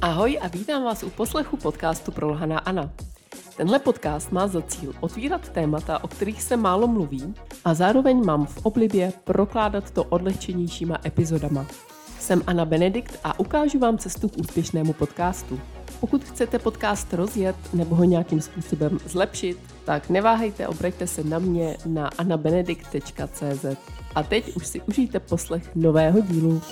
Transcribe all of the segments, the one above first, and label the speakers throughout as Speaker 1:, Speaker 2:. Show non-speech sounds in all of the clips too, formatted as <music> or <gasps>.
Speaker 1: Ahoj a vítám vás u poslechu podcastu Prolhaná Ana. Tenhle podcast má za cíl otvírat témata, o kterých se málo mluví a zároveň mám v oblibě prokládat to odlehčenějšíma epizodama. Jsem Anna Benedikt a ukážu vám cestu k úspěšnému podcastu. Pokud chcete podcast rozjet nebo ho nějakým způsobem zlepšit, tak neváhejte, obraťte se na mě na anabenedikt.cz. A teď už si užijte poslech nového dílu.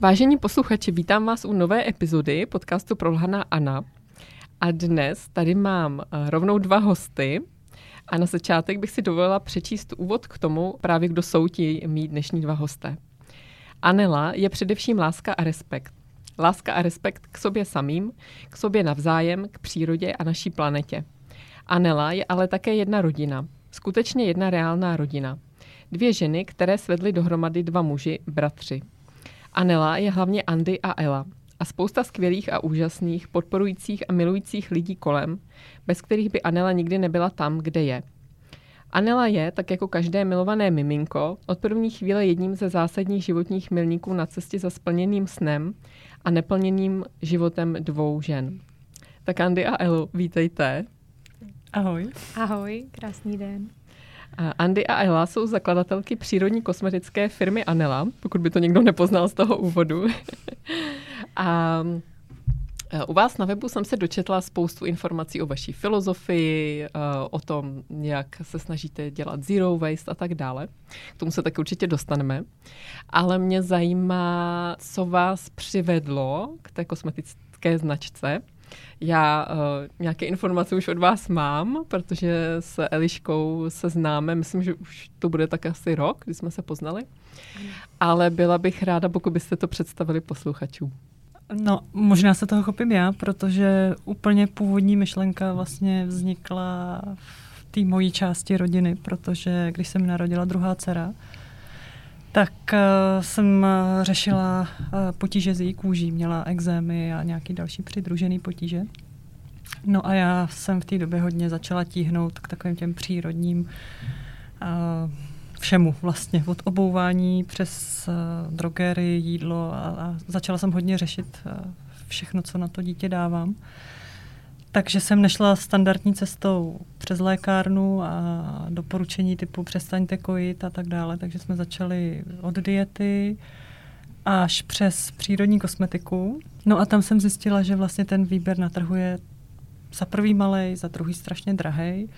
Speaker 1: Vážení posluchači, vítám vás u nové epizody podcastu Prolhaná Ana. A dnes tady mám eh, rovnou dva hosty. A na začátek bych si dovolila přečíst úvod k tomu, právě kdo jsou ti mý dnešní dva hosté. Anela je především láska a respekt. Láska a respekt k sobě samým, k sobě navzájem, k přírodě a naší planetě. Anela je ale také jedna rodina. Skutečně jedna reálná rodina. Dvě ženy, které svedly dohromady dva muži, bratři. Anela je hlavně Andy a Ela a spousta skvělých a úžasných, podporujících a milujících lidí kolem, bez kterých by Anela nikdy nebyla tam, kde je. Anela je, tak jako každé milované miminko, od první chvíle jedním ze zásadních životních milníků na cestě za splněným snem a neplněným životem dvou žen. Tak Andy a Elu, vítejte.
Speaker 2: Ahoj.
Speaker 3: Ahoj, krásný den.
Speaker 1: Andy a Ela jsou zakladatelky přírodní kosmetické firmy Anela, pokud by to někdo nepoznal z toho úvodu. <laughs> a u vás na webu jsem se dočetla spoustu informací o vaší filozofii, o tom, jak se snažíte dělat zero waste a tak dále. K tomu se tak určitě dostaneme. Ale mě zajímá, co vás přivedlo k té kosmetické značce já uh, nějaké informace už od vás mám, protože s Eliškou se známe, myslím, že už to bude tak asi rok, kdy jsme se poznali. Ale byla bych ráda, pokud byste to představili posluchačům.
Speaker 2: No, možná se toho chopím já, protože úplně původní myšlenka vlastně vznikla v té mojí části rodiny, protože když se mi narodila druhá dcera, tak uh, jsem uh, řešila uh, potíže s její kůží, měla exémy a nějaký další přidružený potíže. No a já jsem v té době hodně začala tíhnout k takovým těm přírodním uh, všemu vlastně, od obouvání přes uh, drogery, jídlo a, a začala jsem hodně řešit uh, všechno, co na to dítě dávám. Takže jsem nešla standardní cestou přes lékárnu a doporučení typu přestaňte kojit a tak dále. Takže jsme začali od diety až přes přírodní kosmetiku. No a tam jsem zjistila, že vlastně ten výběr na trhu je za prvý malej, za druhý strašně drahý.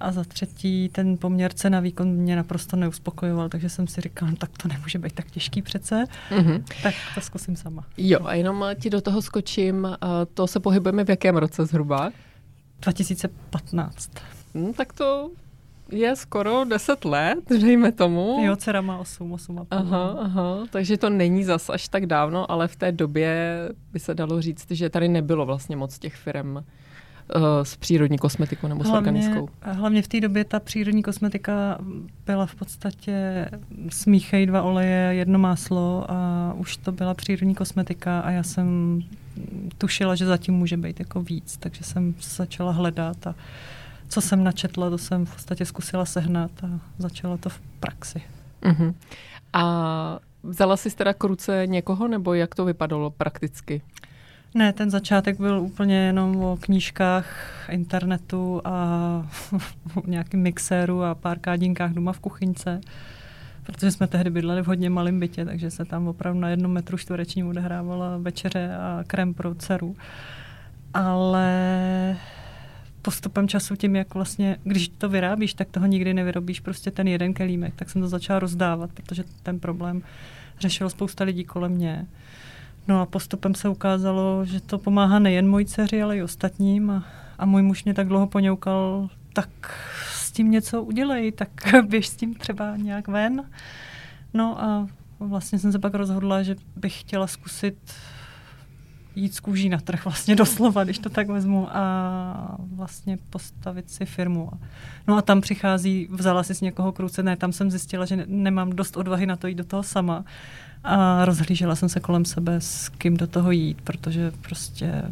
Speaker 2: A za třetí, ten poměr cena výkon mě naprosto neuspokojoval, takže jsem si říkala, no, tak to nemůže být tak těžký přece, mm-hmm. tak to zkusím sama.
Speaker 1: Jo, a jenom ti do toho skočím, to se pohybujeme v jakém roce zhruba?
Speaker 2: 2015.
Speaker 1: Hmm, tak to je skoro 10 let, dejme tomu.
Speaker 2: Jo, dcera má 8, 8 a půl.
Speaker 1: Aha, aha, takže to není zas až tak dávno, ale v té době by se dalo říct, že tady nebylo vlastně moc těch firm Eh, s přírodní kosmetikou nebo hlavně, s organickou?
Speaker 2: Hlavně v té době ta přírodní kosmetika byla v podstatě smíchej dva oleje, jedno máslo a už to byla přírodní kosmetika a já jsem tušila, že zatím může být jako víc, takže jsem začala hledat a co jsem načetla, to jsem v podstatě zkusila sehnat a začala to v praxi. Uh-huh.
Speaker 1: A vzala jsi teda k ruce někoho, nebo jak to vypadalo prakticky?
Speaker 2: Ne, ten začátek byl úplně jenom o knížkách, internetu a <laughs> nějakým mixéru a pár kádinkách doma v kuchyňce. Protože jsme tehdy bydleli v hodně malém bytě, takže se tam opravdu na jednom metru čtverečním odehrávala večeře a krem pro dceru. Ale postupem času tím, jak vlastně, když to vyrábíš, tak toho nikdy nevyrobíš prostě ten jeden kelímek, tak jsem to začala rozdávat, protože ten problém řešilo spousta lidí kolem mě. No a postupem se ukázalo, že to pomáhá nejen mojí dceři, ale i ostatním. A, a můj muž mě tak dlouho poňoukal, tak s tím něco udělej, tak <laughs> běž s tím třeba nějak ven. No a vlastně jsem se pak rozhodla, že bych chtěla zkusit jít z kůží na trh, vlastně doslova, když to tak vezmu, a vlastně postavit si firmu. No a tam přichází, vzala si z někoho kruce, ne, tam jsem zjistila, že nemám dost odvahy na to jít do toho sama. A rozhlížela jsem se kolem sebe, s kým do toho jít, protože prostě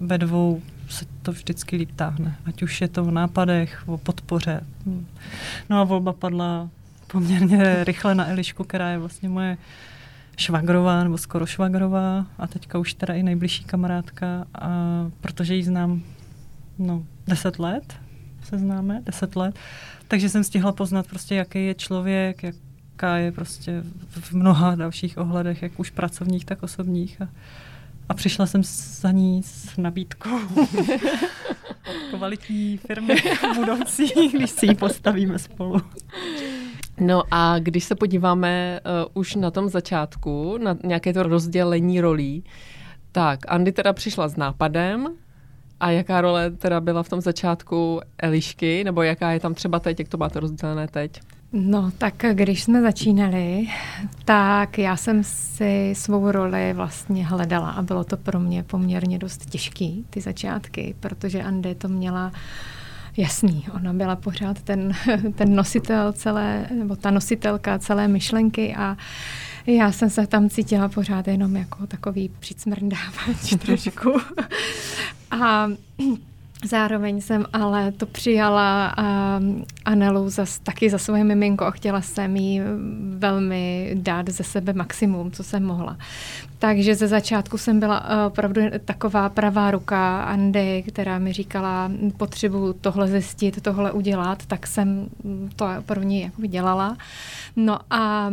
Speaker 2: ve dvou se to vždycky líp táhne. Ať už je to v nápadech, o podpoře. No a volba padla poměrně rychle na Elišku, která je vlastně moje švagrová, nebo skoro švagrová a teďka už teda i nejbližší kamarádka, a protože ji znám no, deset let, se známe, deset let, takže jsem stihla poznat prostě, jaký je člověk, jaká je prostě v mnoha dalších ohledech, jak už pracovních, tak osobních. A, a přišla jsem za ní s nabídkou <laughs> kvalitní firmy budoucí, když si ji postavíme spolu.
Speaker 1: No a když se podíváme uh, už na tom začátku, na nějaké to rozdělení rolí, tak Andy teda přišla s nápadem, a jaká role teda byla v tom začátku Elišky, nebo jaká je tam třeba teď, jak to máte rozdělené teď?
Speaker 3: No, tak když jsme začínali, tak já jsem si svou roli vlastně hledala a bylo to pro mě poměrně dost těžký, ty začátky, protože Andy to měla jasný. Ona byla pořád ten, <laughs> ten nositel celé, nebo ta nositelka celé myšlenky a já jsem se tam cítila pořád jenom jako takový přicmrdávač <laughs> trošku. A Zároveň jsem ale to přijala a Anelu zas, taky za svoje miminko a chtěla jsem jí velmi dát ze sebe maximum, co jsem mohla. Takže ze začátku jsem byla eh, opravdu taková pravá ruka Andy, která mi říkala, potřebuji tohle zjistit, tohle udělat, tak jsem to pro ní jako dělala. No a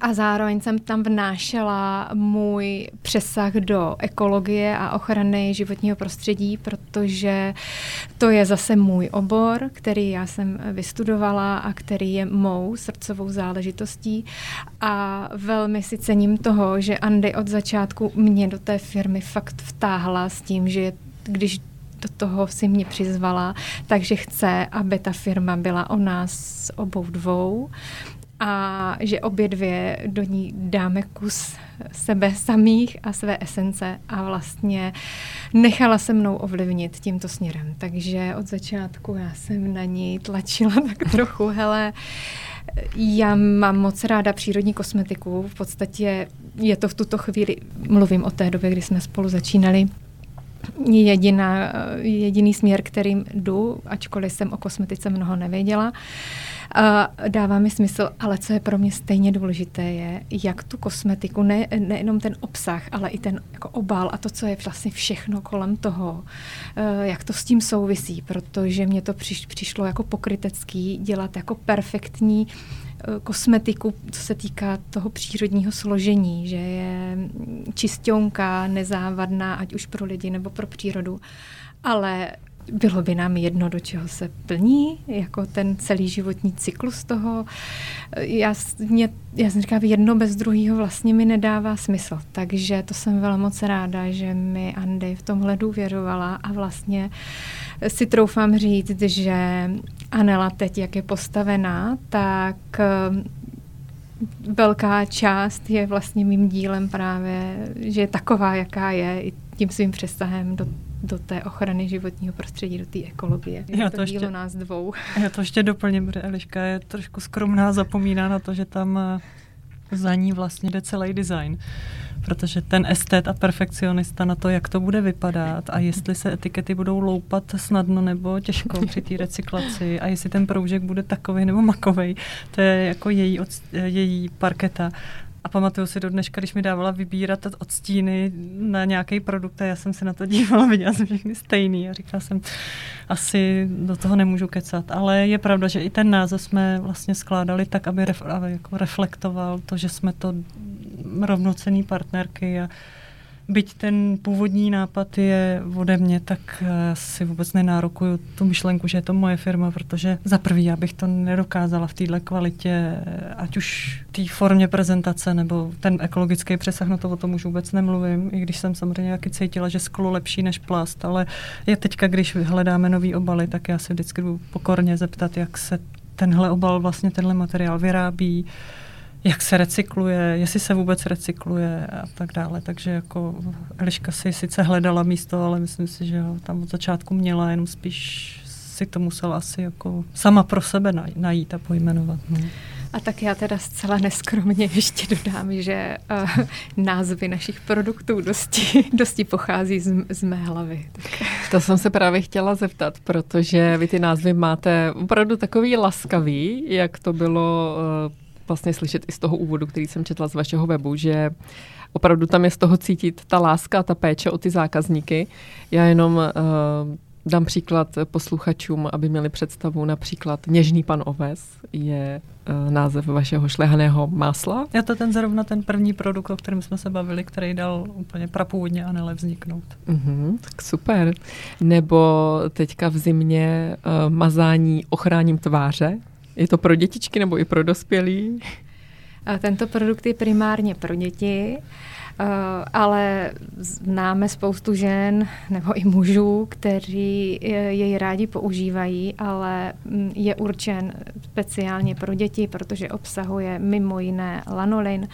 Speaker 3: a zároveň jsem tam vnášela můj přesah do ekologie a ochrany životního prostředí, protože to je zase můj obor, který já jsem vystudovala a který je mou srdcovou záležitostí. A velmi si cením toho, že Andy od začátku mě do té firmy fakt vtáhla s tím, že když do toho si mě přizvala, takže chce, aby ta firma byla o nás obou dvou a že obě dvě do ní dáme kus sebe samých a své esence a vlastně nechala se mnou ovlivnit tímto směrem. Takže od začátku já jsem na ní tlačila <laughs> tak trochu, hele, já mám moc ráda přírodní kosmetiku, v podstatě je to v tuto chvíli, mluvím o té době, kdy jsme spolu začínali, jediná, jediný směr, kterým jdu, ačkoliv jsem o kosmetice mnoho nevěděla. Uh, dává mi smysl, ale co je pro mě stejně důležité je, jak tu kosmetiku, ne, nejenom ten obsah, ale i ten jako obal a to, co je vlastně všechno kolem toho, eh, jak to s tím souvisí, protože mě to přiš, přišlo jako pokrytecký dělat jako perfektní eh, kosmetiku, co se týká toho přírodního složení, že je čistionka, nezávadná, ať už pro lidi nebo pro přírodu. Ale bylo by nám jedno, do čeho se plní, jako ten celý životní cyklus toho. Já, mě, já jsem říkala, jedno bez druhého vlastně mi nedává smysl. Takže to jsem velmi moc ráda, že mi Andy v tomhle důvěřovala a vlastně si troufám říct, že Anela teď, jak je postavená, tak um, velká část je vlastně mým dílem právě, že je taková, jaká je, i tím svým přesahem do do té ochrany životního prostředí, do té ekologie.
Speaker 2: Je já to, to ještě,
Speaker 3: nás dvou. <laughs>
Speaker 2: Já to ještě doplním, protože Eliška je trošku skromná, zapomíná na to, že tam eh, za ní vlastně jde celý design. Protože ten estet a perfekcionista na to, jak to bude vypadat a jestli se etikety budou loupat snadno nebo těžko při té recyklaci a jestli ten proužek bude takový nebo makový, to je jako její, od, její parketa. A pamatuju si do dneška, když mi dávala vybírat odstíny na nějaký produkt a já jsem se na to dívala, <laughs> viděla jsem všechny stejný a říkala jsem, asi do toho nemůžu kecat. Ale je pravda, že i ten název jsme vlastně skládali tak, aby, ref, aby jako reflektoval to, že jsme to rovnocený partnerky a byť ten původní nápad je ode mě, tak si vůbec nenárokuju tu myšlenku, že je to moje firma, protože za prvý já bych to nedokázala v této kvalitě, ať už té formě prezentace nebo ten ekologický přesah, no to o tom už vůbec nemluvím, i když jsem samozřejmě taky cítila, že sklo lepší než plast, ale je teďka, když hledáme nový obaly, tak já se vždycky budu pokorně zeptat, jak se tenhle obal, vlastně tenhle materiál vyrábí, jak se recykluje, jestli se vůbec recykluje a tak dále. Takže jako Eliška si sice hledala místo, ale myslím si, že ho tam od začátku měla, jenom spíš si to musela asi jako sama pro sebe najít a pojmenovat. No.
Speaker 3: A tak já teda zcela neskromně ještě dodám, že uh, názvy našich produktů dosti, dosti pochází z, z mé hlavy. Tak.
Speaker 1: To jsem se právě chtěla zeptat, protože vy ty názvy máte opravdu takový laskavý, jak to bylo uh, vlastně slyšet i z toho úvodu, který jsem četla z vašeho webu, že opravdu tam je z toho cítit ta láska a ta péče o ty zákazníky. Já jenom uh, dám příklad posluchačům, aby měli představu. Například Něžný pan Oves je uh, název vašeho šlehaného másla.
Speaker 2: Je to ten zrovna ten první produkt, o kterém jsme se bavili, který dal úplně prapůvodně Anele vzniknout.
Speaker 1: Uh-huh, tak super. Nebo teďka v zimě uh, mazání ochráním tváře. Je to pro dětičky nebo i pro dospělí?
Speaker 3: Tento produkt je primárně pro děti, eh, ale známe spoustu žen nebo i mužů, kteří jej rádi používají, ale mm, je určen speciálně pro děti, protože obsahuje mimo jiné lanolin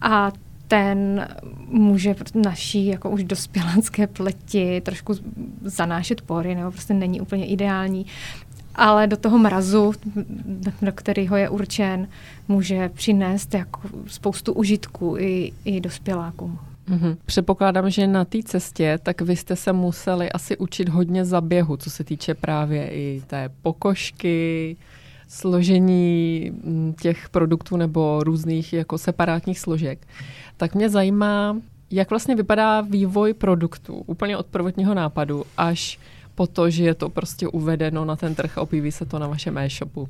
Speaker 3: a ten může naší jako už dospělanské pleti trošku zanášet pory, nebo prostě není úplně ideální ale do toho mrazu, do kterého je určen, může přinést jako spoustu užitků i, i dospělákům.
Speaker 1: Mm-hmm. Předpokládám, že na té cestě, tak vy jste se museli asi učit hodně zaběhu, co se týče právě i té pokožky, složení mm, těch produktů nebo různých jako separátních složek. Tak mě zajímá, jak vlastně vypadá vývoj produktu úplně od prvotního nápadu až po to, že je to prostě uvedeno na ten trh a objeví se to na vašem e-shopu?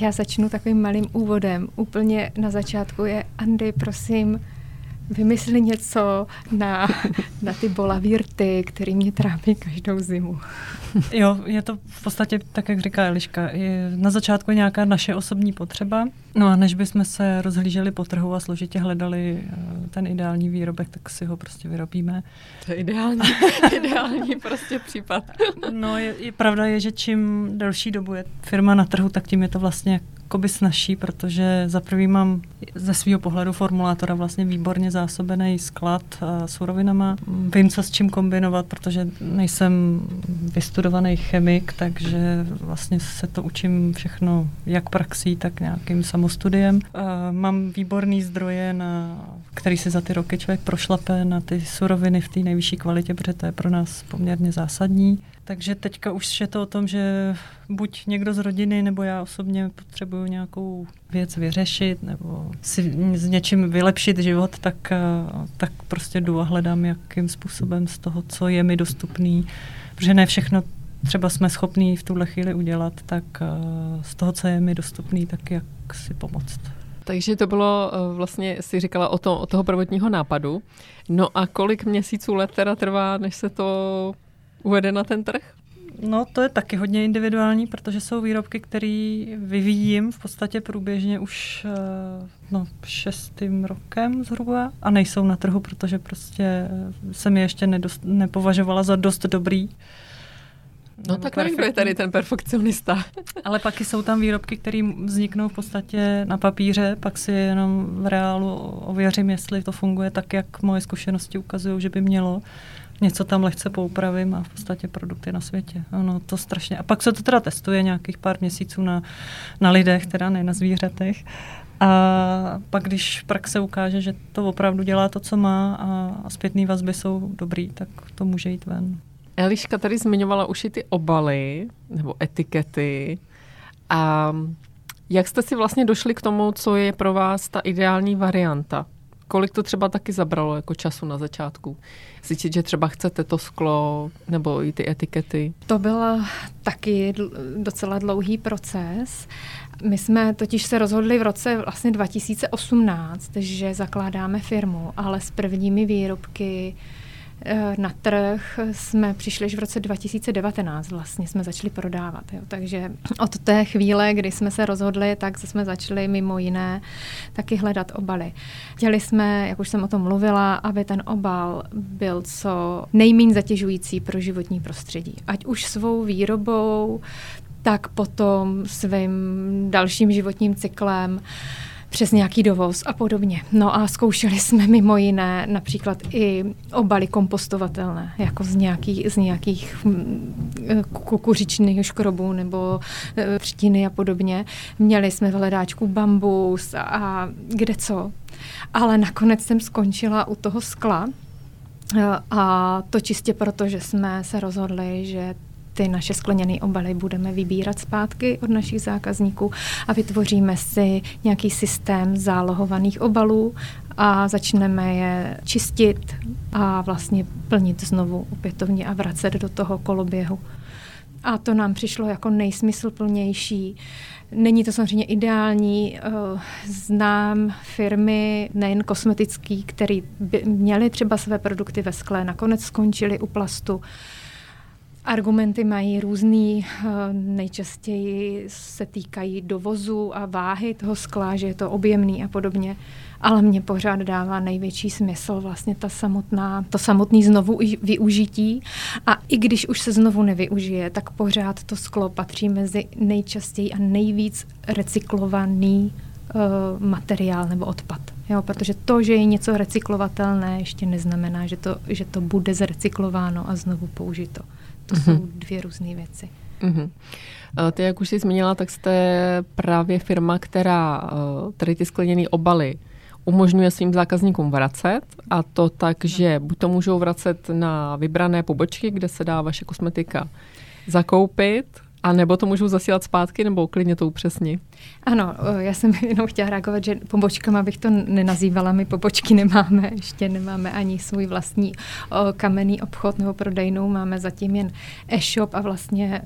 Speaker 3: Já začnu takovým malým úvodem. Úplně na začátku je, Andy, prosím, vymysli něco na, na ty bolavírty, který mě trápí každou zimu.
Speaker 2: Jo, je to v podstatě tak, jak říká Eliška. Je na začátku nějaká naše osobní potřeba, no a než bychom se rozhlíželi po trhu a složitě hledali eh, ten ideální výrobek, tak si ho prostě vyrobíme.
Speaker 1: To je ideální, <laughs> ideální prostě případ.
Speaker 2: No, je, je, pravda je, že čím delší dobu je firma na trhu, tak tím je to vlastně jakoby snažší, protože za prvý mám ze svého pohledu formulátora vlastně výborně zásobený sklad uh, surovinama. Vím, co s čím kombinovat, protože nejsem vystudovaný chemik, takže vlastně se to učím všechno jak praxí, tak nějakým samostudiem. Uh, mám výborný zdroje, na, který si za ty roky člověk prošlape na ty suroviny v té nejvyšší kvalitě, protože to je pro nás poměrně zásadní. Takže teďka už je to o tom, že buď někdo z rodiny nebo já osobně potřebuju nějakou věc vyřešit nebo si s něčím vylepšit život, tak, eh, tak prostě jdu a hledám, jakým způsobem z toho, co je mi dostupný, protože ne všechno třeba jsme schopní v tuhle chvíli udělat, tak eh, z toho, co je mi dostupný, tak jak si pomoct.
Speaker 1: Takže to bylo eh, vlastně, si říkala o, to, o toho prvotního nápadu. No a kolik měsíců let teda trvá, než se to uvede na ten trh?
Speaker 2: No, to je taky hodně individuální, protože jsou výrobky, které vyvíjím v podstatě průběžně už eh, no, šestým rokem zhruba a nejsou na trhu, protože prostě jsem je ještě nedost, nepovažovala za dost dobrý.
Speaker 1: No tak nevím, kdo je tady ten perfekcionista. <laughs>
Speaker 2: Ale pak jsou tam výrobky, které vzniknou v podstatě na papíře, pak si jenom v reálu ověřím, jestli to funguje tak, jak moje zkušenosti ukazují, že by mělo něco tam lehce poupravím a v podstatě produkty na světě. Ano, to strašně. A pak se to teda testuje nějakých pár měsíců na, na lidech, teda ne na zvířatech. A pak, když praxe ukáže, že to opravdu dělá to, co má a, a zpětné vazby jsou dobrý, tak to může jít ven.
Speaker 1: Eliška tady zmiňovala už i ty obaly nebo etikety. A jak jste si vlastně došli k tomu, co je pro vás ta ideální varianta? Kolik to třeba taky zabralo jako času na začátku? Zjistit, že třeba chcete to sklo nebo i ty etikety?
Speaker 3: To byl taky docela dlouhý proces. My jsme totiž se rozhodli v roce vlastně 2018, že zakládáme firmu, ale s prvními výrobky na trh jsme přišli už v roce 2019 vlastně jsme začali prodávat. Jo. Takže od té chvíle, kdy jsme se rozhodli, tak jsme začali mimo jiné taky hledat obaly. Chtěli jsme, jak už jsem o tom mluvila, aby ten obal byl co nejméně zatěžující pro životní prostředí. Ať už svou výrobou, tak potom svým dalším životním cyklem přes nějaký dovoz a podobně. No a zkoušeli jsme mimo jiné například i obaly kompostovatelné, jako z, nějaký, z nějakých hm, kukuřičných škrobů nebo e, třtiny a podobně. Měli jsme v hledáčku bambus a kde co. Ale nakonec jsem skončila u toho skla, e, a to čistě proto, že jsme se rozhodli, že ty naše skleněné obaly budeme vybírat zpátky od našich zákazníků a vytvoříme si nějaký systém zálohovaných obalů a začneme je čistit a vlastně plnit znovu opětovně a vracet do toho koloběhu. A to nám přišlo jako nejsmysluplnější. Není to samozřejmě ideální. Eh, znám firmy, nejen kosmetický, které měly třeba své produkty ve skle, nakonec skončily u plastu. Argumenty mají různý, eh, nejčastěji se týkají dovozu a váhy toho skla, že je to objemný a podobně, ale mě pořád dává největší smysl vlastně ta samotná, to samotný znovu využití a i když už se znovu nevyužije, tak pořád to sklo patří mezi nejčastěji a nejvíc recyklovaný uh, materiál nebo odpad. Jo, protože to, že je něco recyklovatelné, ještě neznamená, že to, že to bude zrecyklováno a znovu použito. To mm-hmm. jsou dvě různé věci. Mm-hmm.
Speaker 1: Ty, jak už jsi zmínila, tak jste právě firma, která eh, tady ty skleněné obaly umožňuje svým zákazníkům vracet a to tak, že buď to můžou vracet na vybrané pobočky, kde se dá vaše kosmetika zakoupit, a nebo to můžu zasílat zpátky, nebo klidně to upřesni?
Speaker 3: Ano, já jsem <laughs> jenom chtěla reagovat, že pobočkama bych to nenazývala, my pobočky <laughs> nemáme, ještě nemáme ani svůj vlastní kamenný obchod nebo prodejnou, máme zatím jen e-shop a vlastně,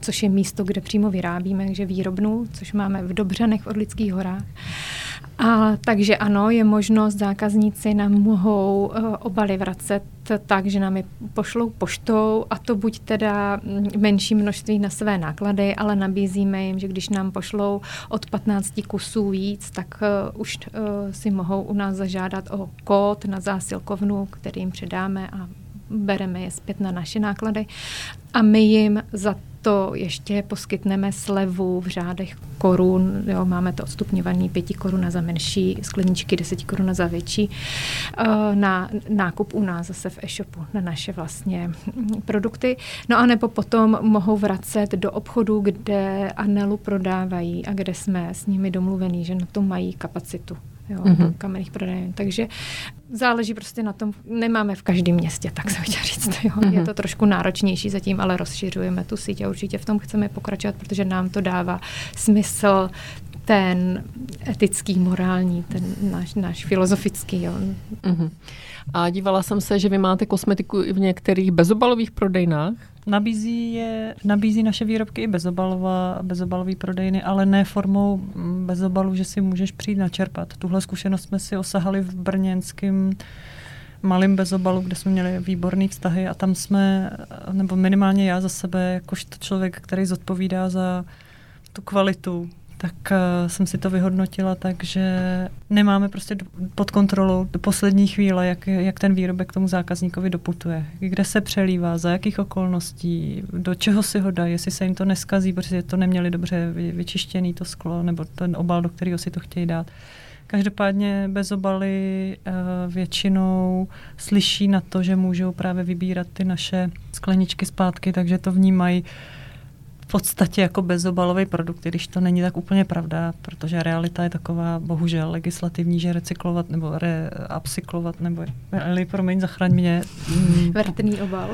Speaker 3: což je místo, kde přímo vyrábíme, takže výrobnu, což máme v Dobřanech v Orlických horách. A, takže ano, je možnost, zákazníci nám mohou uh, obaly vracet tak, že nám je pošlou poštou a to buď teda mm, menší množství na své náklady, ale nabízíme jim, že když nám pošlou od 15 kusů víc, tak uh, už uh, si mohou u nás zažádat o kód na zásilkovnu, který jim předáme a bereme je zpět na naše náklady. A my jim za to ještě poskytneme slevu v řádech korun. Jo, máme to odstupňovaný 5 korun za menší skleničky, 10 korun za větší. Eh, na nákup u nás zase v e-shopu, na naše vlastně produkty. No a nebo potom mohou vracet do obchodu, kde Anelu prodávají a kde jsme s nimi domluvení, že na to mají kapacitu jo, mm-hmm. kamenných prodejen. Takže záleží prostě na tom, nemáme v každém městě, tak se chtěla říct. Jo. Mm-hmm. Je to trošku náročnější zatím, ale rozšiřujeme tu síť a určitě v tom chceme pokračovat, protože nám to dává smysl ten etický, morální, ten náš, náš filozofický. Jo. Mm-hmm.
Speaker 1: A dívala jsem se, že vy máte kosmetiku i v některých bezobalových prodejnách.
Speaker 2: Nabízí, je, nabízí naše výrobky i bezobalová, bezobalový prodejny, ale ne formou bezobalu, že si můžeš přijít načerpat. Tuhle zkušenost jsme si osahali v brněnském malým bezobalu, kde jsme měli výborné vztahy a tam jsme, nebo minimálně já za sebe, jakožto člověk, který zodpovídá za tu kvalitu tak uh, jsem si to vyhodnotila tak, že nemáme prostě pod kontrolou do poslední chvíle, jak, jak ten výrobek tomu zákazníkovi doputuje, kde se přelívá, za jakých okolností, do čeho si ho dají, jestli se jim to neskazí, protože to neměli dobře vyčištěný to sklo nebo ten obal, do kterého si to chtějí dát. Každopádně bez obaly uh, většinou slyší na to, že můžou právě vybírat ty naše skleničky zpátky, takže to vnímají uh, podstatě jako bezobalový produkt, když to není tak úplně pravda, protože realita je taková, bohužel, legislativní, že recyklovat nebo reupcyklovat nebo, Eli, promiň, zachraň mě.
Speaker 3: Mm. Vrtný obal.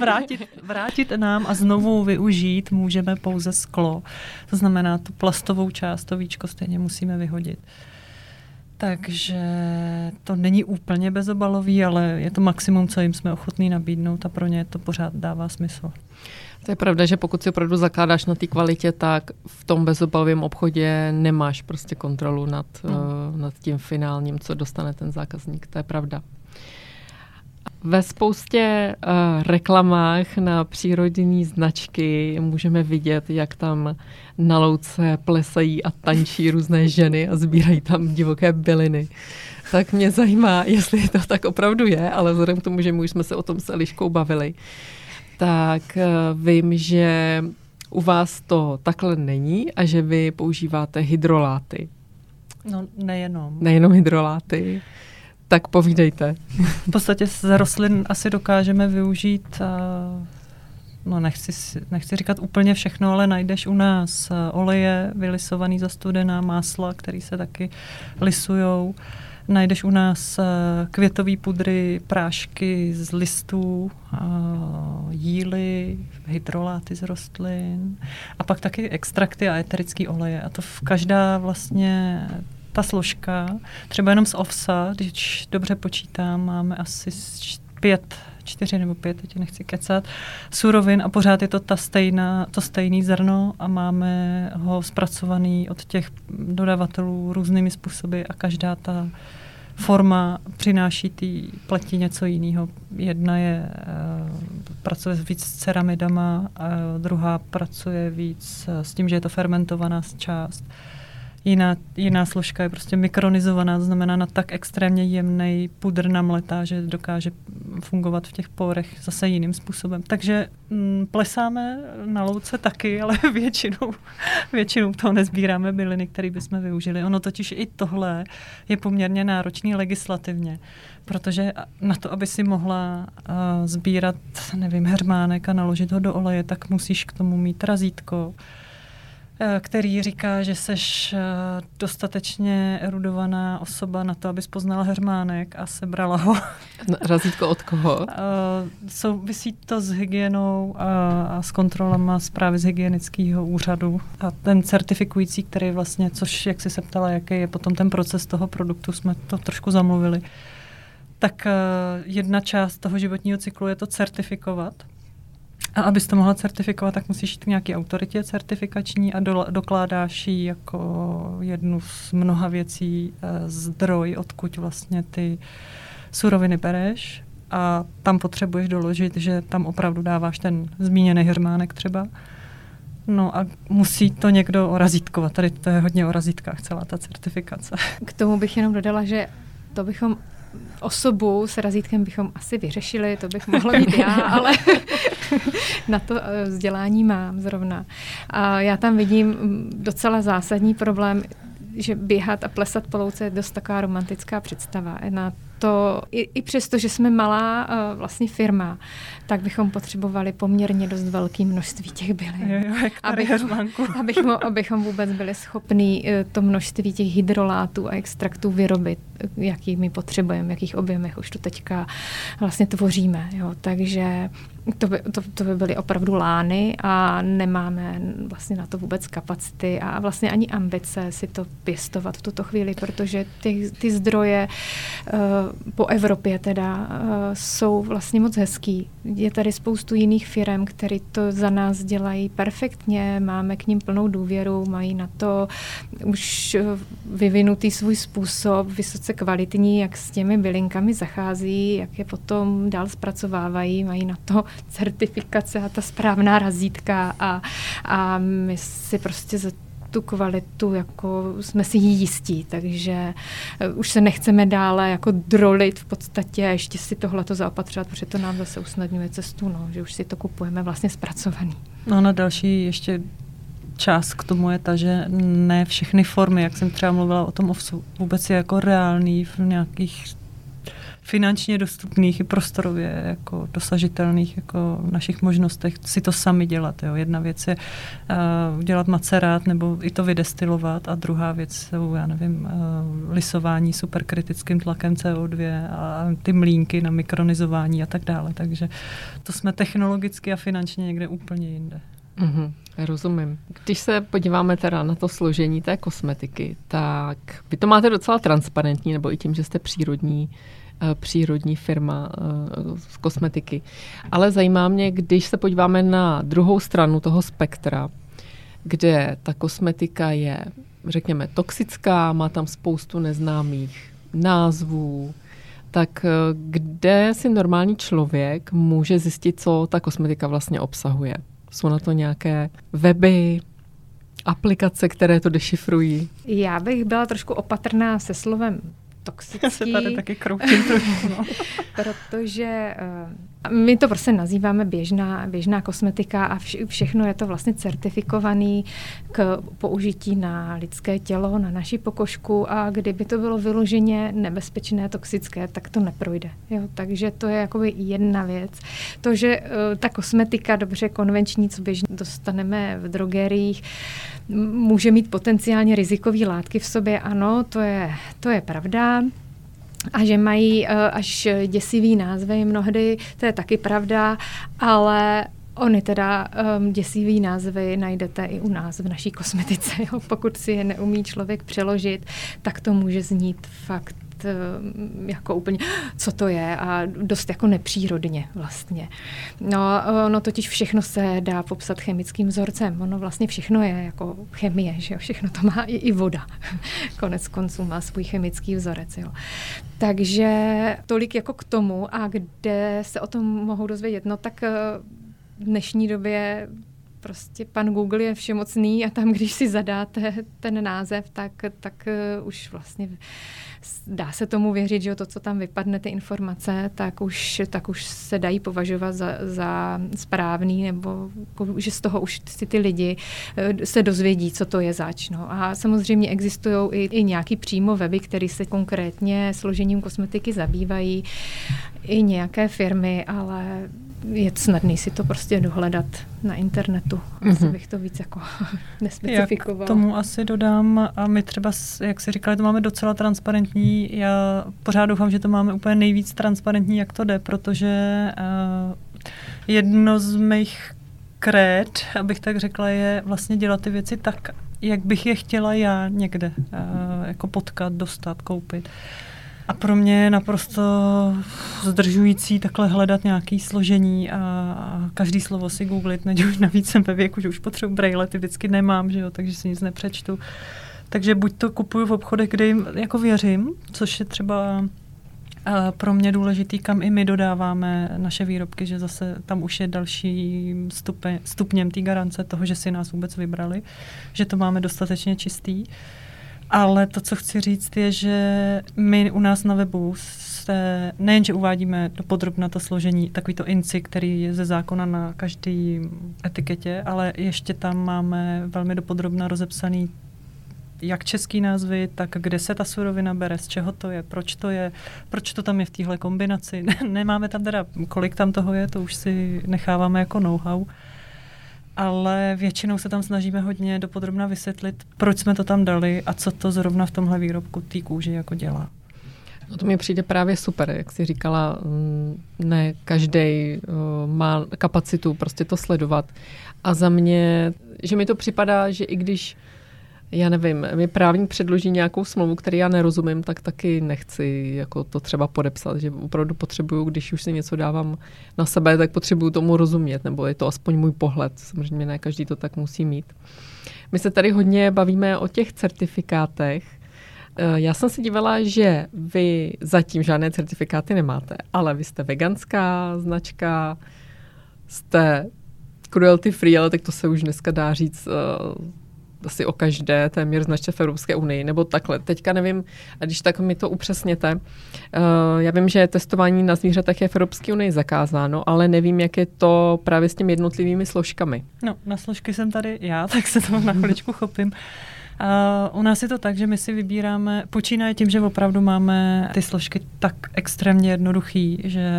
Speaker 2: vrátit, vrátit nám a znovu využít můžeme pouze sklo. To znamená, tu plastovou část, to víčko stejně musíme vyhodit. Takže to není úplně bezobalový, ale je to maximum, co jim jsme ochotní nabídnout a pro ně to pořád dává smysl.
Speaker 1: To je pravda, že pokud si opravdu zakládáš na té kvalitě, tak v tom bezobalovém obchodě nemáš prostě kontrolu nad, no. uh, nad tím finálním, co dostane ten zákazník. To je pravda. Ve spoustě uh, reklamách na přírodní značky můžeme vidět, jak tam na louce plesají a tančí různé ženy a sbírají tam divoké byliny. Tak mě zajímá, jestli to tak opravdu je, ale vzhledem k tomu, že my už jsme se o tom s Eliškou bavili, tak uh, vím, že u vás to takhle není a že vy používáte hydroláty.
Speaker 2: No nejenom.
Speaker 1: Nejenom hydroláty. Tak povídejte.
Speaker 2: V podstatě z rostlin asi dokážeme využít, no nechci, nechci říkat úplně všechno, ale najdeš u nás oleje vylisovaný za studená, másla, které se taky lisujou. Najdeš u nás květové pudry, prášky z listů, jíly, hydroláty z rostlin a pak taky extrakty a eterické oleje. A to v každá vlastně ta složka, třeba jenom z ovsa, když dobře počítám, máme asi pět, čtyři nebo pět, teď nechci kecat, surovin a pořád je to ta stejná, to stejný zrno a máme ho zpracovaný od těch dodavatelů různými způsoby a každá ta forma přináší té pleti něco jiného. Jedna je, uh, pracuje víc s ceramidama, a druhá pracuje víc s tím, že je to fermentovaná část. Jiná, jiná složka je prostě mikronizovaná, to znamená na tak extrémně jemný pudr namletá, že dokáže fungovat v těch porech zase jiným způsobem. Takže mm, plesáme na louce taky, <laughs> ale většinou, většinou toho nezbíráme byliny, které bychom využili. Ono totiž i tohle je poměrně náročný legislativně, protože na to, aby si mohla uh, sbírat, nevím, hermánek a naložit ho do oleje, tak musíš k tomu mít razítko, který říká, že seš eh, dostatečně erudovaná osoba na to, abys poznala hermánek a sebrala ho. <laughs>
Speaker 1: Razítko od koho? Eh,
Speaker 2: souvisí to s hygienou a, a s kontrolama zprávy z hygienického úřadu. A ten certifikující, který vlastně, což jak jsi se ptala, jaký je potom ten proces toho produktu, jsme to trošku zamluvili. Tak jedna část toho životního cyklu je to certifikovat a abys to mohla certifikovat, tak musíš jít k nějaké autoritě certifikační a do, dokládáš ji jako jednu z mnoha věcí e, zdroj, odkud vlastně ty suroviny bereš a tam potřebuješ doložit, že tam opravdu dáváš ten zmíněný hermánek třeba. No a musí to někdo orazítkovat. Tady to je hodně o razítkách, celá ta certifikace.
Speaker 3: K tomu bych jenom dodala, že to bychom osobu s razítkem bychom asi vyřešili, to bych mohla <laughs> být já, ale <laughs> na to eh, vzdělání mám zrovna. A já tam vidím mm, docela zásadní problém, že běhat a plesat po louce je dost taková romantická představa. Na to, i, i přesto, že jsme malá uh, vlastně firma, tak bychom potřebovali poměrně dost velké množství těch bylin.
Speaker 2: Jo, jo,
Speaker 3: abychom, abychom, <laughs> abychom vůbec byli schopní uh, to množství těch hydrolátů a extraktů vyrobit, jaký my potřebujeme, jakých objemech už to teďka vlastně tvoříme. Jo. Takže to by, to, to by byly opravdu lány a nemáme vlastně na to vůbec kapacity a vlastně ani ambice si to pěstovat v tuto chvíli, protože ty, ty zdroje uh, po Evropě teda uh, jsou vlastně moc hezký. Je tady spoustu jiných firm, které to za nás dělají perfektně, máme k ním plnou důvěru, mají na to už vyvinutý svůj způsob, vysoce kvalitní, jak s těmi bylinkami zachází, jak je potom dál zpracovávají, mají na to certifikace a ta správná razítka a, a my si prostě za tu kvalitu, jako jsme si jí jistí, takže eh, už se nechceme dále jako drolit v podstatě ještě si tohle to zaopatřovat, protože to nám zase usnadňuje cestu, no, že už si to kupujeme vlastně zpracovaný.
Speaker 2: No na další ještě část k tomu je ta, že ne všechny formy, jak jsem třeba mluvila o tom ovsu, vůbec je jako reálný v nějakých finančně dostupných i prostorově jako dosažitelných jako našich možnostech si to sami dělat. Jo. Jedna věc je uh, udělat macerát nebo i to vydestilovat a druhá věc jsou, já nevím, uh, lisování superkritickým tlakem CO2 a ty mlínky na mikronizování a tak dále. Takže to jsme technologicky a finančně někde úplně jinde.
Speaker 1: Mm-hmm, rozumím. Když se podíváme teda na to složení té kosmetiky, tak vy to máte docela transparentní, nebo i tím, že jste přírodní Eh, přírodní firma eh, z kosmetiky. Ale zajímá mě, když se podíváme na druhou stranu toho spektra, kde ta kosmetika je, řekněme, toxická, má tam spoustu neznámých názvů, tak eh, kde si normální člověk může zjistit, co ta kosmetika vlastně obsahuje? Jsou na to nějaké weby, aplikace, které to dešifrují?
Speaker 3: Já bych byla trošku opatrná se slovem toxický. <laughs>
Speaker 2: Já se tady taky kroutím trošku, no. <laughs>
Speaker 3: protože uh, My to prostě nazýváme běžná, běžná kosmetika a vše, všechno je to vlastně certifikovaný k použití na lidské tělo, na naši pokožku a kdyby to bylo vyloženě nebezpečné, toxické, tak to neprojde. Jo? Takže to je jakoby jedna věc. To, že uh, ta kosmetika dobře konvenční, co běžně dostaneme v drogeriích, může mít potenciálně rizikové látky v sobě, ano, to je, to je pravda a že mají uh, až děsivý názvy mnohdy, to je taky pravda, ale Ony teda um, děsivý názvy najdete i u nás v naší kosmetice. Jo? <laughs> Pokud si je neumí člověk přeložit, tak to může znít fakt Eh, jako úplně, <gasps> co to je a dost jako nepřírodně vlastně. No, no totiž všechno se dá popsat chemickým vzorcem. Ono vlastně všechno je jako chemie, že jo? všechno to má i, i voda. <laughs> Konec konců má svůj chemický vzorec. Jo? Takže tolik jako k tomu a kde se o tom mohou dozvědět. No tak eh, v dnešní době prostě pan Google je všemocný a tam, když si zadáte ten název, tak, tak uh, už vlastně dá se tomu věřit, že to, co tam vypadne, ty informace, tak už, tak už se dají považovat za, za správný, nebo jako, že z toho už si ty lidi uh, se dozvědí, co to je zač. No. A samozřejmě existují i, i nějaký přímo weby, které se konkrétně složením kosmetiky zabývají, i nějaké firmy, ale je snadný si to prostě dohledat na internetu. Asi mm-hmm. bych to víc jako <laughs> nespecifikoval.
Speaker 2: Já tomu asi dodám a my třeba, jak si říkali, to máme docela transparentní. Já pořád doufám, že to máme úplně nejvíc transparentní, jak to jde, protože uh, jedno z mých kréd, abych tak řekla, je vlastně dělat ty věci tak, jak bych je chtěla já někde uh, jako potkat, dostat, koupit. Uh, a pro mě je naprosto zdržující takhle hledat nějaké složení a každý slovo si googlit, než už navíc jsem ve věku, že už potřebuji braille, ty vždycky nemám, že jo, takže si nic nepřečtu. Takže buď to kupuju v obchodech, kde jim jako věřím, což je třeba pro mě důležitý, kam i my dodáváme naše výrobky, že zase tam už je další stupe, stupněm té garance toho, že si nás vůbec vybrali, že to máme dostatečně čistý. Uh, ale to, co chci říct, je, že my u nás na webu se nejenže uvádíme do podrobna to složení, takový to inci, který je ze zákona na každý etiketě, ale ještě tam máme velmi dopodrobna rozepsaný jak český názvy, tak kde se ta surovina bere, z čeho to je, proč to je, proč to tam je v téhle kombinaci. <laughs> Nemáme tam teda, kolik tam toho je, to už si necháváme jako know-how ale většinou se tam snažíme hodně dopodrobna vysvětlit, proč jsme to tam dali a co to zrovna v tomhle výrobku té kůži jako dělá.
Speaker 1: No to mi přijde právě super, jak jsi říkala, mm, ne každý má kapacitu prostě to sledovat. A za mě, že mi to připadá, že i když já nevím, mi právník předloží nějakou smlouvu, který já nerozumím, tak taky nechci jako to třeba podepsat, že opravdu potřebuju, když už si něco dávám na sebe, tak potřebuju tomu rozumět, nebo je to aspoň můj pohled. Samozřejmě ne každý to tak musí mít. My se tady hodně bavíme o těch certifikátech. Eh, já jsem se dívala, že vy zatím žádné certifikáty nemáte, ale vy jste veganská značka, jste cruelty free, ale tak to se už dneska dá říct eh, asi o každé téměř značce v Evropské unii, nebo takhle. Teďka nevím, a když tak mi to upřesněte. Uh, já vím, že testování na zvířatech je v Evropské unii zakázáno, ale nevím, jak je to právě s těmi jednotlivými složkami.
Speaker 2: No, na složky jsem tady já, <laughs> tak se toho na chviličku chopím. Uh, u nás je to tak, že my si vybíráme, počínaje tím, že opravdu máme ty složky tak extrémně jednoduchý, že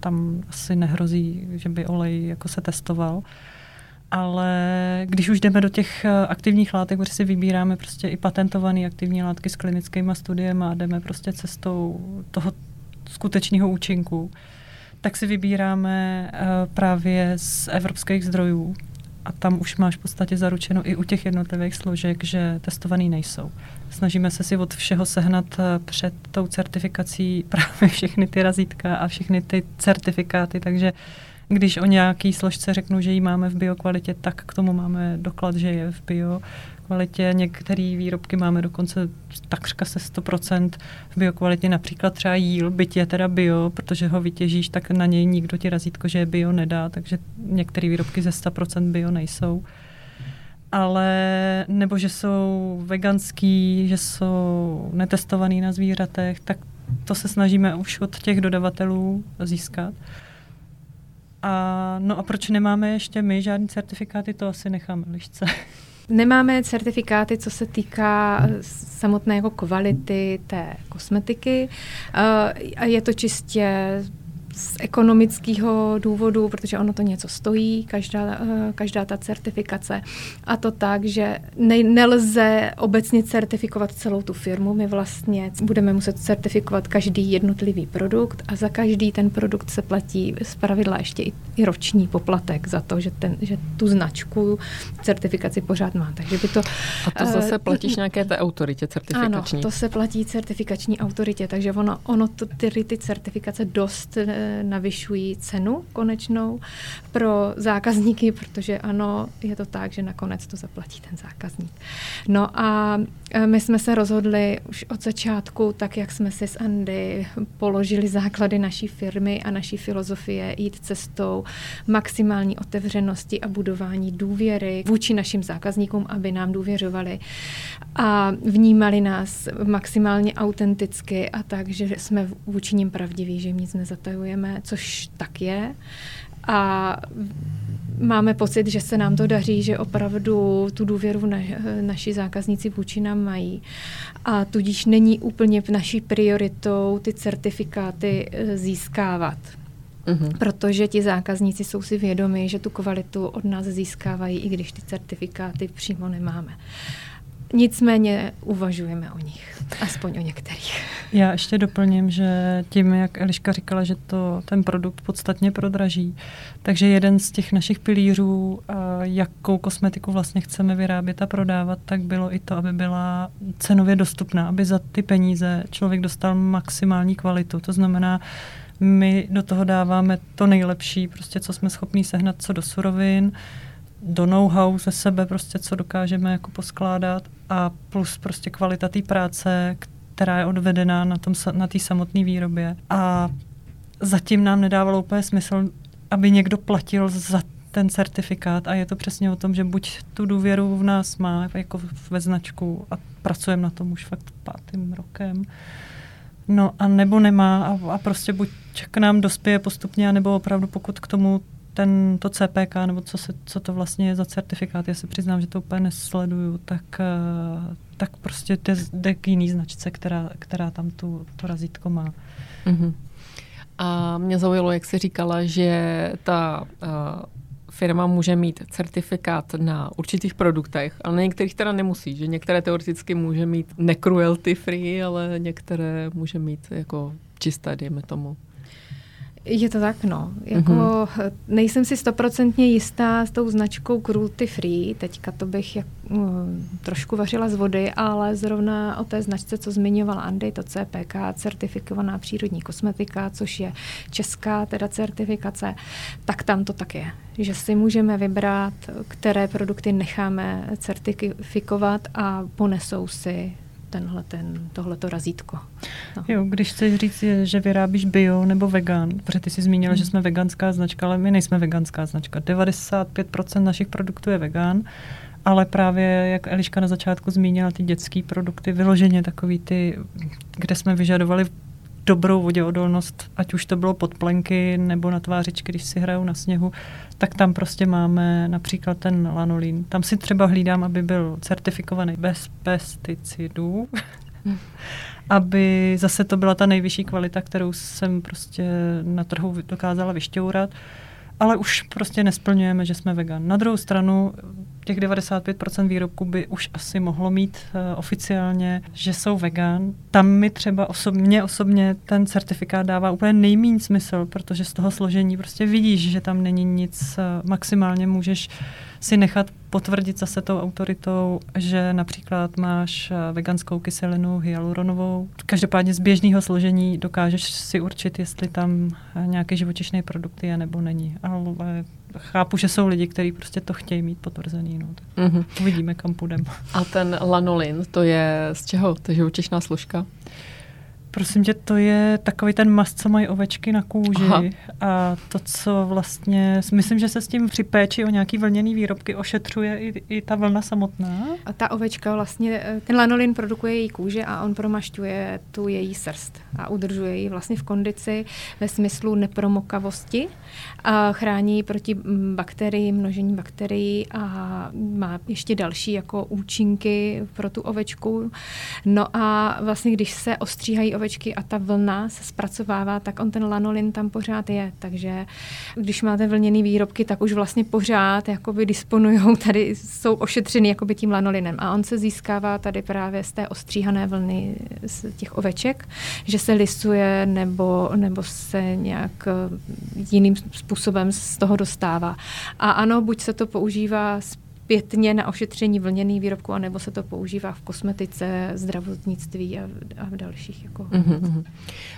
Speaker 2: tam asi nehrozí, že by olej jako se testoval ale když už jdeme do těch eh, aktivních látek, protože si vybíráme prostě i patentované aktivní látky s klinickými studiemi a jdeme prostě cestou toho skutečného účinku, tak si vybíráme uh, právě z evropských zdrojů. A tam už máš v podstatě zaručeno i u těch jednotlivých složek, že testovaný nejsou. Snažíme se si od všeho sehnat eh, před tou certifikací <laughs> právě všechny ty razítka a všechny ty certifikáty, takže uh, když o nějaký složce řeknu, že ji máme v biokvalitě, tak k tomu máme doklad, že je v bio kvalitě. Některé výrobky máme dokonce takřka se 100% v biokvalitě, například třeba jíl, byť je teda bio, protože ho vytěžíš, tak na něj nikdo ti razítko, že je bio nedá, takže některé výrobky ze 100% bio nejsou. Ale nebo že jsou veganský, že jsou netestovaný na zvířatech, tak to se snažíme už od těch dodavatelů získat. A, no a proč nemáme ještě my žádný certifikáty, to asi necháme lišce. <laughs>
Speaker 3: Nemáme certifikáty, co se týká eh, samotné jako kvality té kosmetiky. Eh, je to čistě z ekonomického důvodu, protože ono to něco stojí, každá, eh, každá ta certifikace. A to tak, že ne, nelze obecně certifikovat celou tu firmu. My vlastně budeme muset certifikovat každý jednotlivý produkt a za každý ten produkt se platí z pravidla ještě i, i roční poplatek za to, že, ten, že tu značku certifikaci pořád má. Takže by to,
Speaker 1: a to zase uh, platíš nějaké té autoritě certifikační?
Speaker 3: Ano, to se platí certifikační autoritě, takže ono, ono to, ty, ty certifikace dost uh, navyšují cenu konečnou pro zákazníky, protože ano, je to tak, že nakonec to zaplatí ten zákazník. No a e, my jsme se rozhodli už od začátku, tak jak jsme si s Andy položili základy naší firmy a naší filozofie jít cestou maximální otevřenosti a budování důvěry vůči našim zákazníkům, aby nám důvěřovali a vnímali nás maximálně autenticky a tak, že jsme vůči nim pravdiví, že jim nic nezatajujeme, což tak je. A máme pocit, že se nám to daří, že opravdu tu důvěru na, naši zákazníci vůči nám mají. A tudíž není úplně naší prioritou ty certifikáty eh, získávat. Mm-hmm. Protože ti zákazníci jsou si vědomi, že tu kvalitu od nás získávají, i když ty certifikáty přímo nemáme. Nicméně uvažujeme o nich, aspoň o některých.
Speaker 2: Já ještě doplním, že tím, jak Eliška říkala, že to ten produkt podstatně prodraží, takže jeden z těch našich pilířů, jakou kosmetiku vlastně chceme vyrábět a prodávat, tak bylo i to, aby byla cenově dostupná, aby za ty peníze člověk dostal maximální kvalitu. To znamená, my do toho dáváme to nejlepší, prostě co jsme schopní sehnat co do surovin, do know-how ze sebe, prostě co dokážeme jako poskládat a plus prostě kvalita té práce, která je odvedená na té na samotné výrobě. A zatím nám nedávalo úplně smysl, aby někdo platil za ten certifikát a je to přesně o tom, že buď tu důvěru v nás má jako ve značku a pracujeme na tom už fakt pátým rokem, no a nebo nemá a, a prostě buď k nám dospěje postupně, nebo opravdu pokud k tomu ten, to CPK, nebo co, se, co to vlastně je za certifikát, já se přiznám, že to úplně nesleduju, tak, eh, tak prostě jde, jde k jiný značce, která, která tam tu, to razítko má. Mm-hmm.
Speaker 1: A mě zaujalo, jak jsi říkala, že ta uh, firma může mít certifikát na určitých produktech, ale na některých teda nemusí, že některé teoreticky může mít ne-cruelty free, ale některé může mít jako čisté, dejme tomu.
Speaker 3: Je to tak, no. Jako, mm-hmm. Nejsem si stoprocentně jistá s tou značkou Cruelty Free. Teďka to bych jak, uh, trošku vařila z vody, ale zrovna o té značce, co zmiňovala Andy, to CPK, certifikovaná přírodní kosmetika, což je česká teda certifikace, tak tam to tak je. Že si můžeme vybrat, které produkty necháme certifikovat a ponesou si tenhle ten, tohleto razítko.
Speaker 2: No. Jo, když chceš říct, že vyrábíš bio nebo vegan, protože ty jsi zmínila, hmm. že jsme veganská značka, ale my nejsme veganská značka. 95% našich produktů je vegan, ale právě, jak Eliška na začátku zmínila, ty dětské produkty, vyloženě takový ty, kde jsme vyžadovali dobrou voděodolnost, ať už to bylo podplenky nebo na tvářičky, když si hrajou na sněhu, tak tam prostě máme například ten lanolín. Tam si třeba hlídám, aby byl certifikovaný bez pesticidů, <laughs> aby zase to byla ta nejvyšší kvalita, kterou jsem prostě na trhu dokázala vyšťourat ale už prostě nesplňujeme, že jsme vegan. Na druhou stranu těch 95% výrobků by už asi mohlo mít uh, oficiálně, že jsou vegan. Tam mi třeba osobně, osobně ten certifikát dává úplně nejméně smysl, protože z toho složení prostě vidíš, že tam není nic, uh, maximálně můžeš si nechat potvrdit zase tou autoritou, že například máš uh, veganskou kyselinu hyaluronovou. Každopádně z běžného složení dokážeš si určit, jestli tam nějaký živočišný produkt je nebo není. Ale chápu, že jsou lidi, kteří prostě to chtějí mít potvrzený. No. mm-hmm. Uvidíme, kam půjdeme.
Speaker 1: A ten lanolin, to je z čeho? To je živočišná složka?
Speaker 2: Prosím tě, to je takový ten mast, co mají ovečky na kůži. Aha. A to, co vlastně, myslím, že se s tím při péči o nějaký vlněný výrobky ošetřuje i, i ta vlna samotná.
Speaker 3: A ta ovečka vlastně, eh, ten lanolin produkuje její kůže a on promašťuje tu její srst a udržuje ji vlastně v kondici ve smyslu nepromokavosti a chrání proti mm, bakteriím, množení bakterií a má ještě další jako účinky pro tu ovečku. No a vlastně, když se ostříhají ovečky a ta vlna se zpracovává, tak on ten lanolin tam pořád je. Takže když máte vlněný výrobky, tak už vlastně pořád jakoby disponují tady, jsou ošetřeny jakoby tím lanolinem. A on se získává tady právě z té ostříhané vlny z těch oveček, že se lisuje nebo, nebo se nějak eh, jiným způsobem z toho dostává. A ano, buď se to používá zpětně na ošetření vlněných výrobků, anebo se to používá v kosmetice, zdravotnictví a, a v dalších. Jako. Mm-hmm.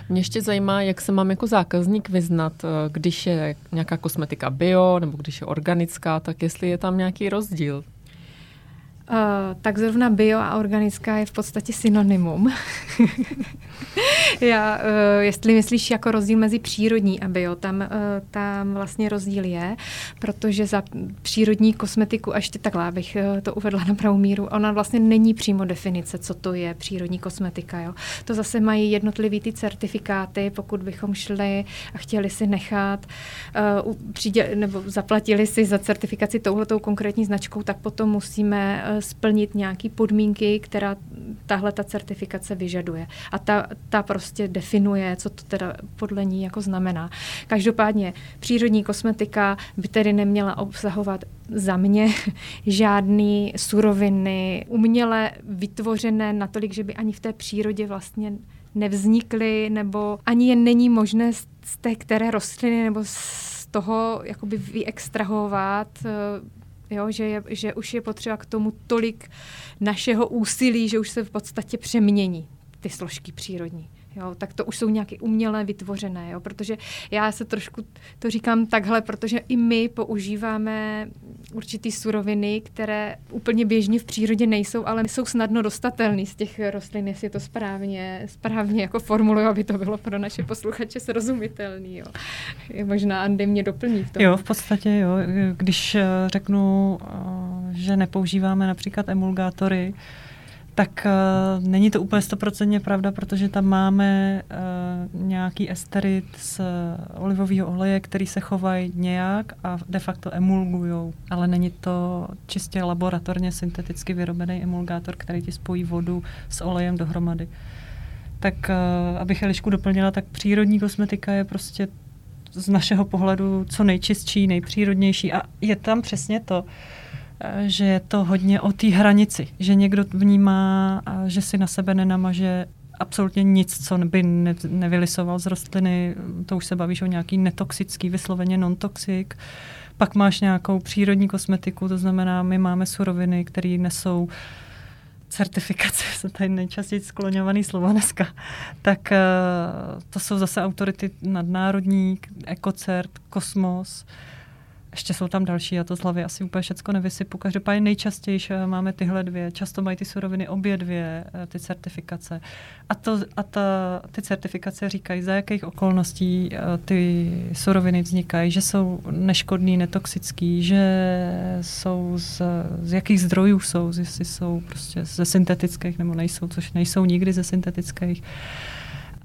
Speaker 1: Mě ještě zajímá, jak se mám jako zákazník vyznat, eh, když je nějaká kosmetika bio, nebo když je organická, tak jestli je tam nějaký rozdíl.
Speaker 3: Uh, tak zrovna bio a organická je v podstatě synonymum. Já, uh, jestli myslíš jako rozdíl mezi přírodní a bio, tam, uh, tam vlastně rozdíl je, protože za přírodní kosmetiku, a ještě takhle, abych to uvedla na pravou míru, ona vlastně není přímo definice, co to je přírodní kosmetika. Jo. To zase mají jednotlivý ty certifikáty, pokud bychom šli a chtěli si nechat, uh, přijde, nebo zaplatili si za certifikaci touhletou konkrétní značkou, tak potom musíme splnit nějaké podmínky, která tahle ta certifikace vyžaduje. A ta, ta prostě definuje, co to teda podle ní jako znamená. Každopádně přírodní kosmetika by tedy neměla obsahovat za mě <laughs> žádný suroviny uměle vytvořené natolik, že by ani v té přírodě vlastně nevznikly, nebo ani je není možné z té které rostliny nebo z toho jakoby vyextrahovat jo, že, je, že už je potřeba k tomu tolik našeho úsilí, že už se v podstatě přemění ty složky přírodní. Jo, tak to už jsou nějaké umělé vytvořené, jo, protože já se trošku to říkám takhle, protože i my používáme určitý suroviny, které úplně běžně v přírodě nejsou, ale jsou snadno dostatelné z těch rostlin, jestli to správně, správně jako formuluju, aby to bylo pro naše posluchače srozumitelný. Jo. Možná Andy mě doplní v tom.
Speaker 2: Jo, v podstatě jo. Když eh, řeknu, eh, že nepoužíváme například emulgátory, tak uh, není to úplně stoprocentně pravda, protože tam máme uh, nějaký esterit z olivového oleje, který se chovají nějak a de facto emulgují. Ale není to čistě laboratorně synteticky vyrobený emulgátor, který ti spojí vodu s olejem dohromady. Tak uh, abych Elišku doplnila, tak přírodní kosmetika je prostě z našeho pohledu co nejčistší, nejpřírodnější a je tam přesně to, že je to hodně o té hranici, že někdo vnímá, že si na sebe nenamaže absolutně nic, co by ne, nevylisoval z rostliny, to už se bavíš o nějaký netoxický, vysloveně non-toxic. Pak máš nějakou přírodní kosmetiku, to znamená, my máme suroviny, které nesou certifikace, <laughs> jsou tady nejčastěji skloňovaný slovo dneska, tak uh, to jsou zase autority nadnárodní, Ekocert, Kosmos, uh, ještě jsou tam další, já to z hlavy asi úplně všecko nevysypu. Každopádně nejčastěji eh, máme tyhle dvě. Často mají ty suroviny obě dvě, eh, ty certifikace. A, to, a ta, ty certifikace říkají, za jakých okolností eh, ty suroviny vznikají, že jsou neškodný, netoxický, že jsou z, z jakých zdrojů jsou, jestli jsou prostě ze syntetických nebo nejsou, což nejsou nikdy ze syntetických.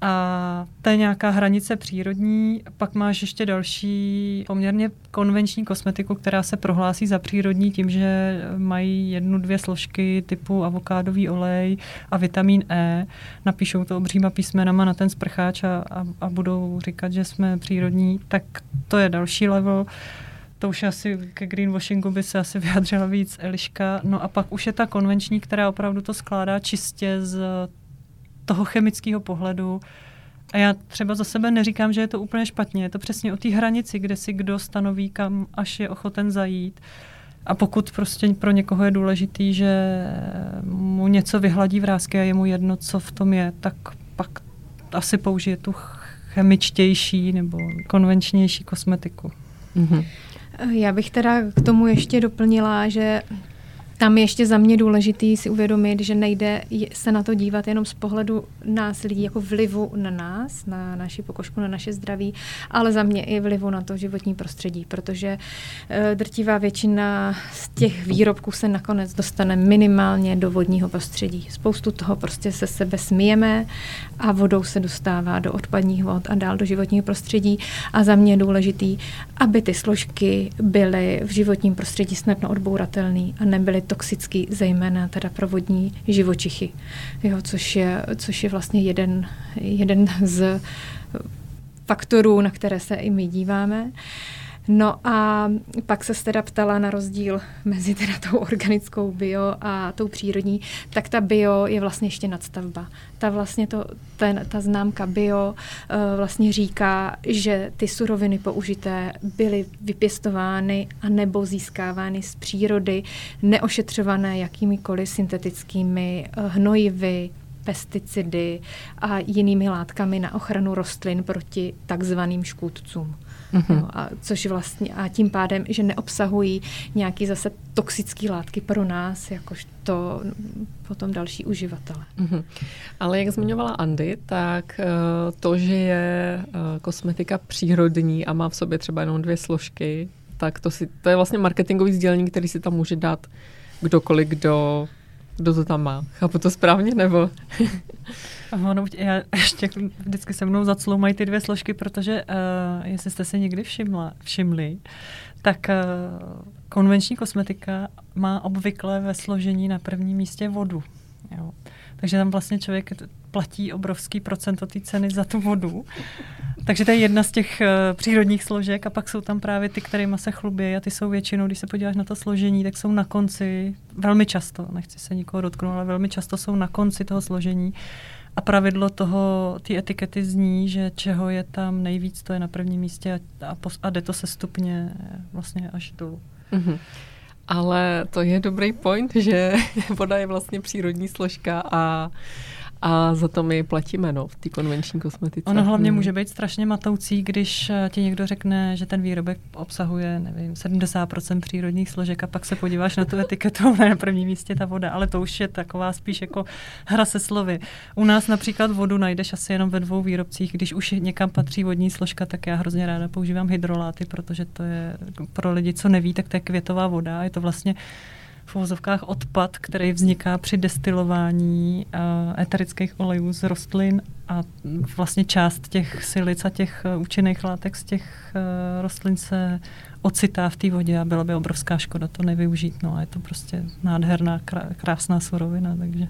Speaker 2: A to je nějaká hranice přírodní. Pak máš ještě další poměrně konvenční kosmetiku, která se prohlásí za přírodní tím, že mají jednu, dvě složky typu avokádový olej a vitamin E. Napíšou to obříma písmenama na ten sprcháč a, a, a budou říkat, že jsme přírodní. Tak to je další level to už asi ke greenwashingu by se asi <laughs> vyjadřila víc Eliška. No a pak už je ta konvenční, která opravdu to skládá čistě z toho chemického pohledu. A já třeba za sebe neříkám, že je to úplně špatně. Je to přesně o té hranici, kde si kdo stanoví, kam až je ochoten zajít. A pokud prostě pro někoho je důležitý, že mu něco vyhladí vrázky a je mu jedno, co v tom je, tak pak asi použije tu chemičtější nebo konvenčnější kosmetiku. Mm-hmm.
Speaker 3: Já bych teda k tomu ještě doplnila, že tam je ještě za mě důležitý si uvědomit, že nejde se na to dívat jenom z pohledu nás lidí, jako vlivu na nás, na naši pokožku, na naše zdraví, ale za mě i vlivu na to životní prostředí, protože uh, drtivá většina z těch výrobků se nakonec dostane minimálně do vodního prostředí. Spoustu toho prostě se sebe smijeme a vodou se dostává do odpadních vod a dál do životního prostředí a za mě je důležitý, aby ty složky byly v životním prostředí snadno odbouratelné a nebyly toxický, zejména teda pro vodní živočichy, jo, což, je, což je vlastně jeden, jeden z faktorů, na které se i my díváme. Uh, No a pak se teda ptala na rozdíl mezi teda tou organickou bio a tou přírodní, tak ta bio je vlastně ještě nadstavba. Ta vlastně to, ten, ta známka bio uh, vlastně říká, že ty suroviny použité byly vypěstovány a nebo získávány z přírody, neošetřované jakýmikoliv syntetickými uh, hnojivy, pesticidy a jinými látkami na ochranu rostlin proti takzvaným škůdcům. Mm-hmm. No, a což vlastně a tím pádem, že neobsahují nějaký zase toxické látky pro nás, jakož to potom další uživatele. Mm-hmm.
Speaker 1: Ale jak zmiňovala Andy, tak uh, to, že je uh, kosmetika přírodní a má v sobě třeba jenom dvě složky, tak to, si, to je vlastně marketingový sdělení, který si tam může dát kdokoliv, kdo kdo to tam má. Chápu to správně, nebo? <laughs>
Speaker 2: ono, já ještě vždycky se mnou zacloumají ty dvě složky, protože uh, jestli jste se někdy všimla, všimli, tak uh, konvenční kosmetika má obvykle ve složení na prvním místě vodu. Jo. Takže tam vlastně člověk platí obrovský procento té ceny za tu vodu. Takže to je jedna z těch uh, přírodních složek a pak jsou tam právě ty, kterými se chlubí a ty jsou většinou, když se podíváš na to složení, tak jsou na konci, velmi často, nechci se nikoho dotknout, ale velmi často jsou na konci toho složení a pravidlo toho, ty etikety zní, že čeho je tam nejvíc, to je na prvním místě a, a, pos, a jde to se stupně vlastně až dolů. Mm-hmm.
Speaker 1: Ale to je dobrý point, že <laughs> voda je vlastně přírodní složka a a za to my platíme no, v té konvenční kosmetice.
Speaker 2: Ono hlavně hmm. může být strašně matoucí, když eh, ti někdo řekne, že ten výrobek obsahuje, nevím, 70% přírodních složek a pak se podíváš na tu <laughs> etiketu, na prvním místě ta voda, ale to už je taková spíš jako hra se slovy. U nás například vodu najdeš asi jenom ve dvou výrobcích, když už někam patří vodní složka, tak já hrozně ráda používám hydroláty, protože to je pro lidi, co neví, tak to je květová voda, je to vlastně v uvozovkách odpad, který vzniká při destilování uh, eterických olejů z rostlin a vlastně část těch silic a těch uh, účinných látek z těch uh, rostlin se ocitá v té vodě a byla by obrovská škoda to nevyužít. No a je to prostě nádherná, krásná surovina, takže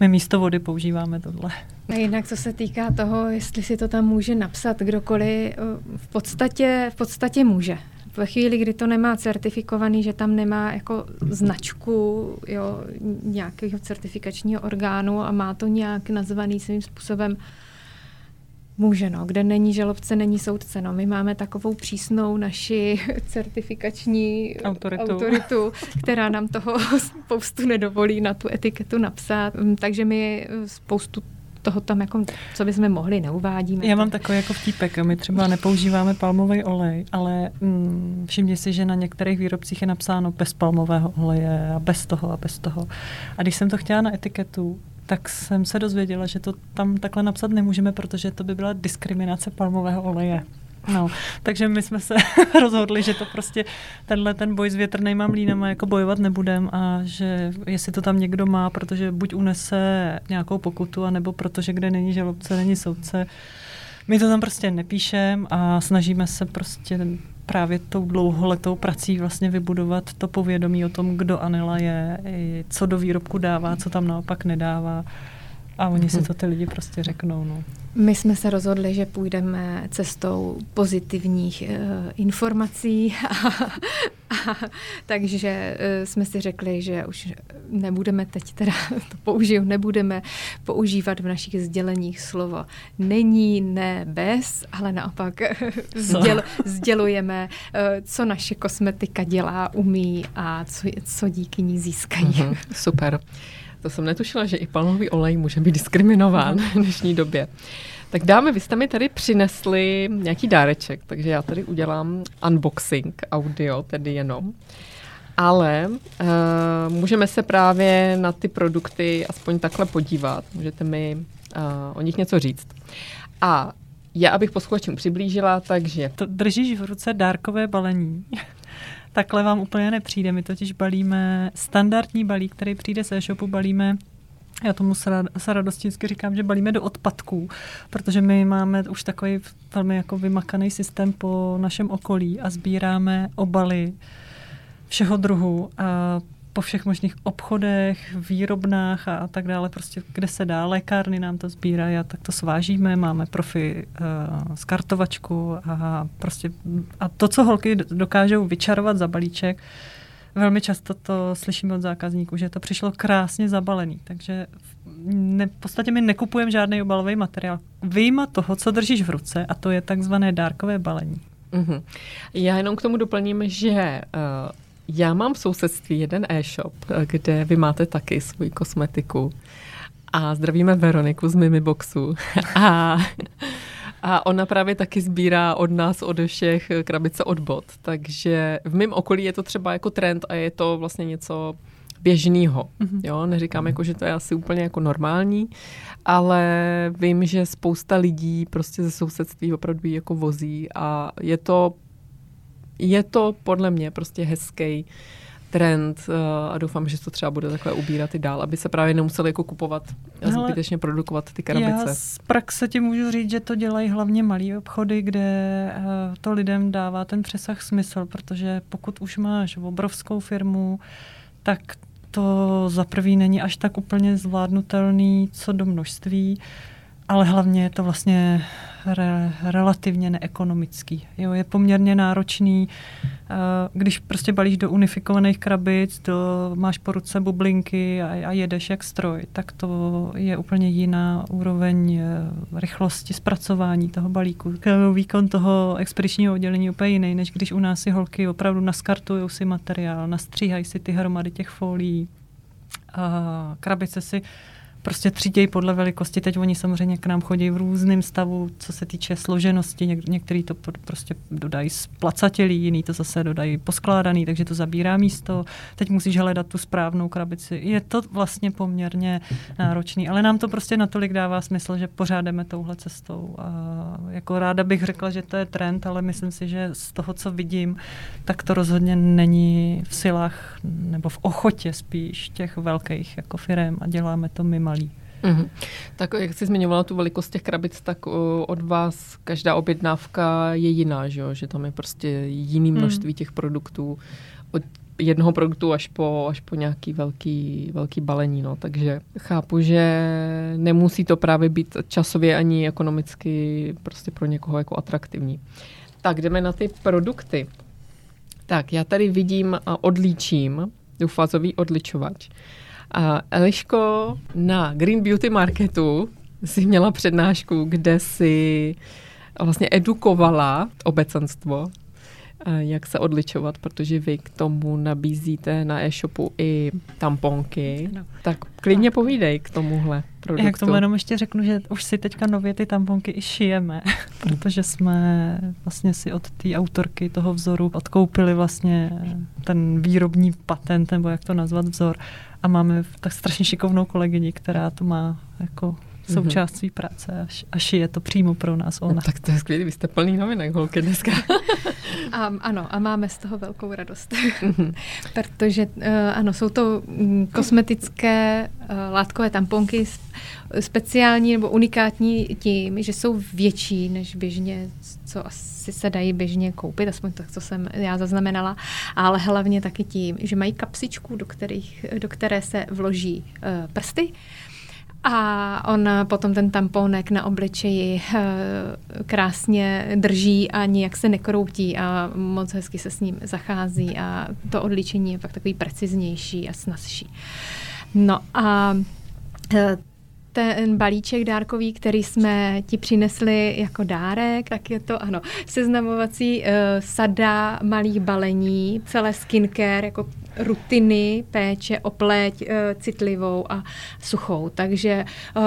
Speaker 2: my místo vody používáme tohle.
Speaker 3: A jinak, co se týká toho, jestli si to tam může napsat kdokoliv, v podstatě, v podstatě může ve chvíli, kdy to nemá certifikovaný, že tam nemá jako značku jo, nějakého certifikačního orgánu a má to nějak nazvaný svým způsobem, Může, no. Kde není žalobce, není soudce. No. My máme takovou přísnou naši certifikační autoritu. autoritu, která nám toho <laughs> spoustu nedovolí na tu etiketu napsat. Takže my spoustu toho tam jako, co bychom mohli, neuvádíme.
Speaker 2: Já mám takový jako vtípek, my třeba nepoužíváme palmový olej, ale mm, všimni si, že na některých výrobcích je napsáno bez palmového oleje a bez toho a bez toho. A když jsem to chtěla na etiketu, tak jsem se dozvěděla, že to tam takhle napsat nemůžeme, protože to by byla diskriminace palmového oleje. No, takže my jsme se <laughs> rozhodli, že to prostě tenhle ten boj s větrnýma mlínama jako bojovat nebudem a že jestli to tam někdo má, protože buď unese nějakou pokutu, anebo protože kde není žalobce, není soudce, my to tam prostě nepíšem a snažíme se prostě právě tou dlouholetou prací vlastně vybudovat to povědomí o tom, kdo Anela je, co do výrobku dává, co tam naopak nedává. A oni si mhm. to ty lidi prostě řeknou. No.
Speaker 3: My jsme se rozhodli, že půjdeme cestou pozitivních uh, informací, a, <laughs> a, takže uh, jsme si řekli, že už nebudeme teď teda <laughs> to použiju, nebudeme používat v našich sděleních slovo není, ne, bez, ale naopak <laughs> sděl, sdělujeme, uh, co naše kosmetika dělá, umí a co, co díky ní získají. Uh-huh,
Speaker 1: super. To jsem netušila, že i palmový olej může být diskriminován v dnešní době. Tak dáme, vy jste mi tady přinesli nějaký dáreček, takže já tady udělám unboxing audio, tedy jenom. ale uh, můžeme se právě na ty produkty aspoň takhle podívat. Můžete mi uh, o nich něco říct. A já, abych posluchačům přiblížila, takže...
Speaker 2: To držíš v ruce dárkové balení. Takhle vám úplně nepřijde. My totiž balíme standardní balík, který přijde z e-shopu, balíme já tomu se radostí říkám, že balíme do odpadků, protože my máme už takový velmi jako vymakaný systém po našem okolí a sbíráme obaly všeho druhu a po všech možných obchodech, výrobnách a, a tak dále, prostě kde se dá, lékárny nám to sbírají a tak to svážíme, máme profi uh, z kartovačku a prostě a to, co holky dokážou vyčarovat za balíček, velmi často to slyšíme od zákazníků, že to přišlo krásně zabalený, takže ne, v podstatě my nekupujeme žádný obalový materiál. Vyjma toho, co držíš v ruce, a to je takzvané dárkové balení.
Speaker 1: Mm-hmm. Já jenom k tomu doplním, že uh, já mám v sousedství jeden e-shop, kde vy máte taky svoji kosmetiku. A zdravíme Veroniku z Mimiboxu. <laughs> A, a ona právě taky sbírá od nás, od všech krabice od bot. Takže v mém okolí je to třeba jako trend a je to vlastně něco běžného. Mm-hmm. Jo, neříkám jako, že to je asi úplně jako normální, ale vím, že spousta lidí prostě ze sousedství opravdu jako vozí a je to je to podle mě prostě hezký trend uh, a doufám, že to třeba bude takhle ubírat i dál, aby se právě nemuseli jako kupovat a zbytečně produkovat ty krabice.
Speaker 2: Já z praxe ti můžu říct, že to dělají hlavně malé obchody, kde uh, to lidem dává ten přesah smysl, protože pokud už máš obrovskou firmu, tak to za prvý není až tak úplně zvládnutelný co do množství, ale hlavně je to vlastně re, relativně neekonomický. Jo, je poměrně náročný, uh, když prostě balíš do unifikovaných krabic, do, máš po ruce bublinky a, a jedeš jak stroj, tak to je úplně jiná úroveň uh, rychlosti zpracování toho balíku. Výkon toho expedičního oddělení je úplně jiný, než když u nás si holky opravdu naskartují si materiál, nastříhají si ty hromady těch folií, a krabice si prostě třídějí podle velikosti. Teď oni samozřejmě k nám chodí v různém stavu, co se týče složenosti. Něk- některý to prostě dodají splacatělý, jiný to zase dodají poskládaný, takže to zabírá místo. Teď musíš hledat tu správnou krabici. Je to vlastně poměrně náročný, ale nám to prostě natolik dává smysl, že pořádeme touhle cestou. A jako ráda bych řekla, že to je trend, ale myslím si, že z toho, co vidím, tak to rozhodně není v silách nebo v ochotě spíš těch velkých jako firm a děláme to mimo malý.
Speaker 1: Mm-hmm. Tak jak jsi zmiňovala tu velikost těch krabic, tak uh, od vás každá objednávka je jiná, že, jo? že tam je prostě jiný mhm. množství mm. těch produktů. Od jednoho produktu až po, až po nějaký velký, velký balení. No. Takže chápu, že nemusí to právě být časově ani ekonomicky prostě pro někoho jako atraktivní. Tak jdeme na ty produkty. Tak, já tady vidím a odlíčím dvoufázový odličovač. A Eliško na Green Beauty Marketu si měla přednášku, kde si vlastně edukovala obecenstvo, jak se odličovat, protože vy k tomu nabízíte na e-shopu i tamponky. No. Tak klidně povídej k tomuhle produktu.
Speaker 2: Já k tomu jenom ještě řeknu, že už si teďka nově ty tamponky i šijeme, <laughs> protože jsme vlastně si od té autorky toho vzoru odkoupili vlastně ten výrobní patent, nebo jak to nazvat vzor a máme tak strašně šikovnou kolegyni, která to má jako součást své práce a šije to přímo pro nás ona. No,
Speaker 1: tak to je skvělé, vy jste plný novinek, holky, dneska. <laughs>
Speaker 3: a, ano, a máme z toho velkou radost, mhm. <laughs> protože uh, ano, jsou to um, kosmetické uh, látkové tamponky speciální nebo unikátní tím, že jsou větší než běžně, co asi se dají běžně koupit, aspoň to, co jsem já zaznamenala, ale hlavně taky tím, že mají kapsičku, do, kterých, do které se vloží uh, prsty a on potom ten tamponek na obličeji eh, krásně drží a nijak se nekroutí a moc hezky se s ním zachází a to odličení je pak takový preciznější a snazší. No a eh, ten balíček dárkový, který jsme ti přinesli jako dárek, tak je to, ano, seznamovací uh, sada malých balení, celé skincare, jako rutiny péče o pleť e, citlivou a suchou. Takže e,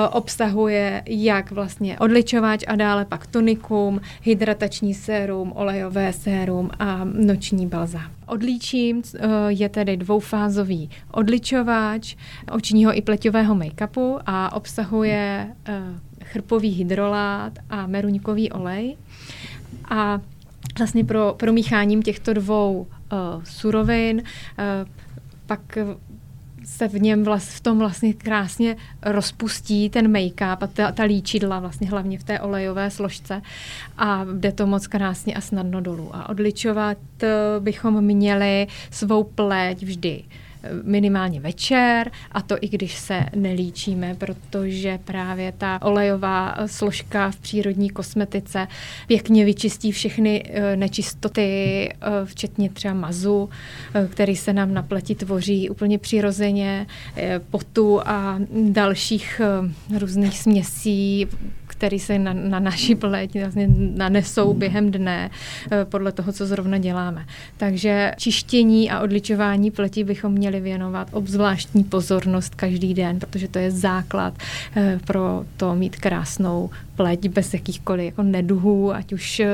Speaker 3: obsahuje jak vlastně odličovač a dále pak tonikum, hydratační sérum, olejové sérum a noční balzám. Odlíčím je tedy dvoufázový odličovač očního i pleťového make-upu a obsahuje chrpový hydrolát a meruňkový olej. A vlastně pro promícháním těchto dvou surovin uh, pak se v něm vlast, v tom vlastně krásně rozpustí ten make-up a ta, ta líčidla vlastně hlavně v té olejové složce a jde to moc krásně a snadno dolů. A odličovat uh, bychom měli svou pleť vždy minimálně večer a to i když se nelíčíme, protože právě ta olejová složka v přírodní kosmetice pěkně vyčistí všechny eh, nečistoty, eh, včetně třeba mazu, eh, který se nám na pleti tvoří úplně přirozeně, potu a dalších různých směsí, který se na, na naší <laughs> pleť vlastně nanesou během dne eh, podle toho, co zrovna děláme. Takže čištění a odličování pleti bychom měli věnovat obzvláštní pozornost každý den, protože to je základ eh, pro to mít krásnou pleť bez jakýchkoliv jako neduhů, ať už eh,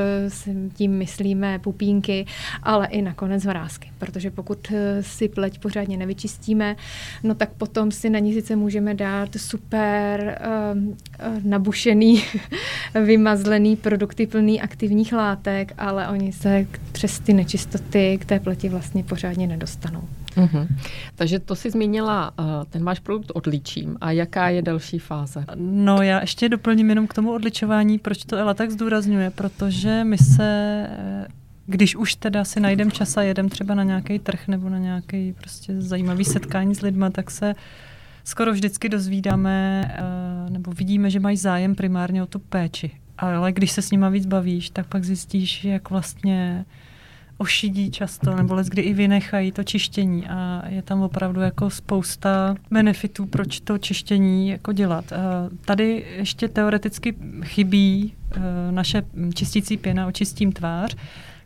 Speaker 3: tím myslíme pupínky, ale i nakonec vrázky. Protože pokud si pleť pořádně nevyčistíme, no tak potom si na ní sice můžeme dát super uh, nabušený <laughs> vymazlený produkty plný aktivních látek, ale oni se přes ty nečistoty k té pleti vlastně pořádně nedostanou.
Speaker 1: Mm-hmm. Takže to si zmínila, uh, ten váš produkt odličím. A jaká je další fáze?
Speaker 2: No já ještě doplním jenom k tomu odličování, proč to Ela tak zdůrazňuje, protože my se když už teda si najdem čas a jedem třeba na nějaký trh nebo na nějaký prostě zajímavý setkání s lidma, tak se skoro vždycky dozvídáme uh, nebo vidíme, že mají zájem primárně o tu péči. Ale když se s nima víc bavíš, tak pak zjistíš, jak vlastně ošidí často, nebo kdy i vynechají to čištění a je tam opravdu jako spousta benefitů, proč to čištění jako dělat. Tady ještě teoreticky chybí uh, naše čistící pěna očistím tvář,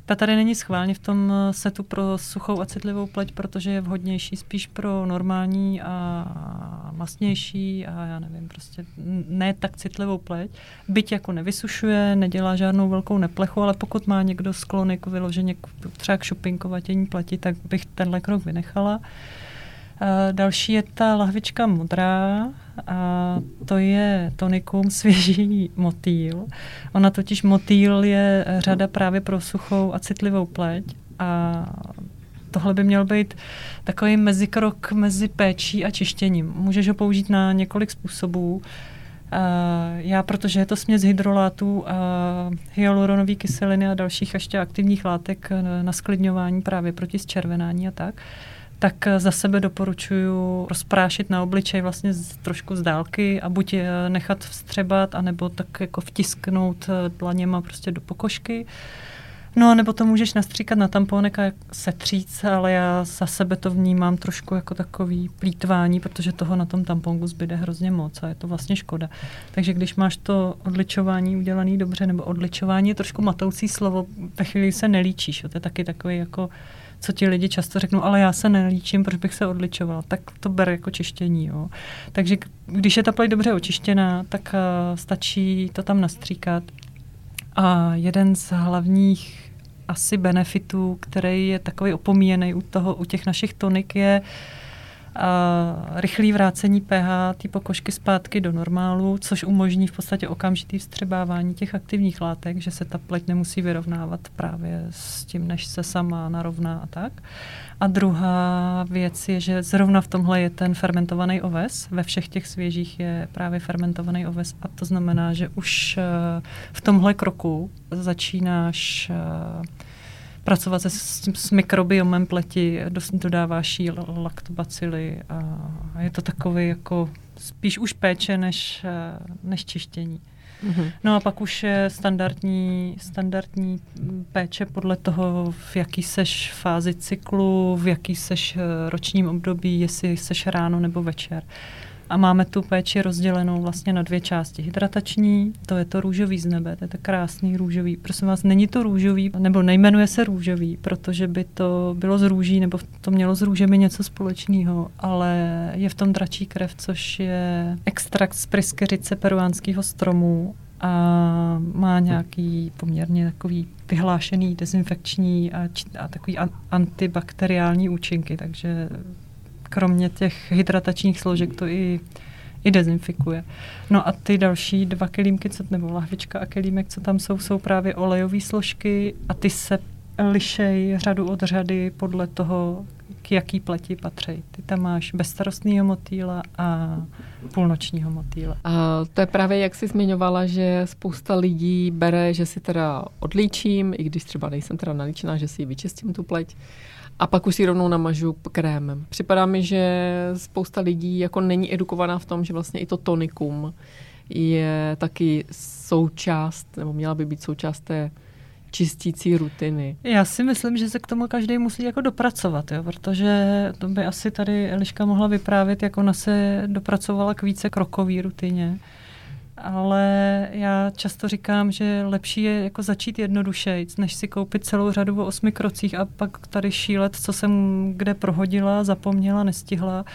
Speaker 2: ta tady není schválně v tom eh, setu pro suchou a citlivou pleť, protože je vhodnější spíš pro normální a masnější a já nevím, prostě ne tak citlivou pleť. Byť jako nevysušuje, nedělá žádnou velkou neplechu, ale pokud má někdo sklony k vyloženě třeba k šupinkovatění pleti, tak bych tenhle krok vynechala. Eh, další je ta lahvička modrá, a to je tonikum svěží motýl. Ona totiž motýl je řada právě pro suchou a citlivou pleť a tohle by měl být takový mezikrok mezi péčí a čištěním. Můžeš ho použít na několik způsobů. já, protože je to směs hydrolátů a hyaluronové kyseliny a dalších ještě aktivních látek na sklidňování právě proti zčervenání a tak, tak za sebe doporučuji rozprášit na obličej vlastně z, trošku z dálky a buď je nechat vstřebat, anebo tak jako vtisknout eh, dlaněma prostě do pokožky. No, nebo to můžeš nastříkat na tamponek a setřít, ale já za sebe to vnímám trošku jako takový plítvání, protože toho na tom tamponku zbyde hrozně moc a je to vlastně škoda. Takže když máš to odličování udělané dobře, nebo odličování je trošku matoucí slovo, ve chvíli se nelíčíš, jo, to je taky takový jako co ti lidi často řeknou, ale já se nelíčím, proč bych se odličoval. Tak to ber jako čištění. Jo. Takže když je ta pleť dobře očištěná, tak uh, stačí to tam nastříkat. A jeden z hlavních asi benefitů, který je takový opomíjený u, toho, u těch našich tonik, je uh, rychlý vrácení pH té pokožky zpátky do normálu, což umožní v podstatě okamžitý vstřebávání těch aktivních látek, že se ta pleť nemusí vyrovnávat právě s tím, než se sama narovná a tak. A druhá věc je, že zrovna v tomhle je ten fermentovaný oves. Ve všech těch svěžích je právě fermentovaný oves a to znamená, že už eh, v tomhle kroku začínáš uh, pracovat se, s, s mikrobiomem pleti, dodáváš jí laktobacily a je to takový jako spíš už péče než, eh, než čištění. Mm-hmm. No a pak už je standardní, standardní péče podle toho, v jaký seš fázi cyklu, v jaký seš eh, ročním období, jestli seš ráno nebo večer. A máme tu péči rozdělenou vlastně na dvě části. Hydratační, to je to růžový z nebe, to je to krásný růžový. Prosím vás, není to růžový, nebo nejmenuje se růžový, protože by to bylo z růží, nebo to mělo s růžemi něco společného, ale je v tom dračí krev, což je extrakt z pryskyřice peruánského stromu a má nějaký poměrně takový vyhlášený dezinfekční a, a takový an, antibakteriální účinky, takže kromě těch hydratačních složek to i, i dezinfikuje. No a ty další dva kelímky, co, nebo lahvička a kelímek, co tam jsou, jsou právě olejové složky a ty se lišej řadu od řady podle toho, k jaký pleti patří. Ty tam máš bezstarostného motýla a půlnočního motýla.
Speaker 1: A to je právě, jak jsi zmiňovala, že spousta lidí bere, že si teda odlíčím, i když třeba nejsem teda nalíčená, že si vyčistím tu pleť a pak už si rovnou namažu krémem. Připadá mi, že spousta lidí jako není edukovaná v tom, že vlastně i to tonikum je taky součást, nebo měla by být součást té čistící rutiny.
Speaker 2: Já si myslím, že se k tomu každý musí jako dopracovat, jo, protože to by asi tady Eliška mohla vyprávět, jak ona se dopracovala k více krokové rutině ale já často říkám, že lepší je jako začít jednodušeji, než si koupit celou řadu o osmi krocích a pak tady šílet, co jsem kde prohodila, zapomněla, nestihla.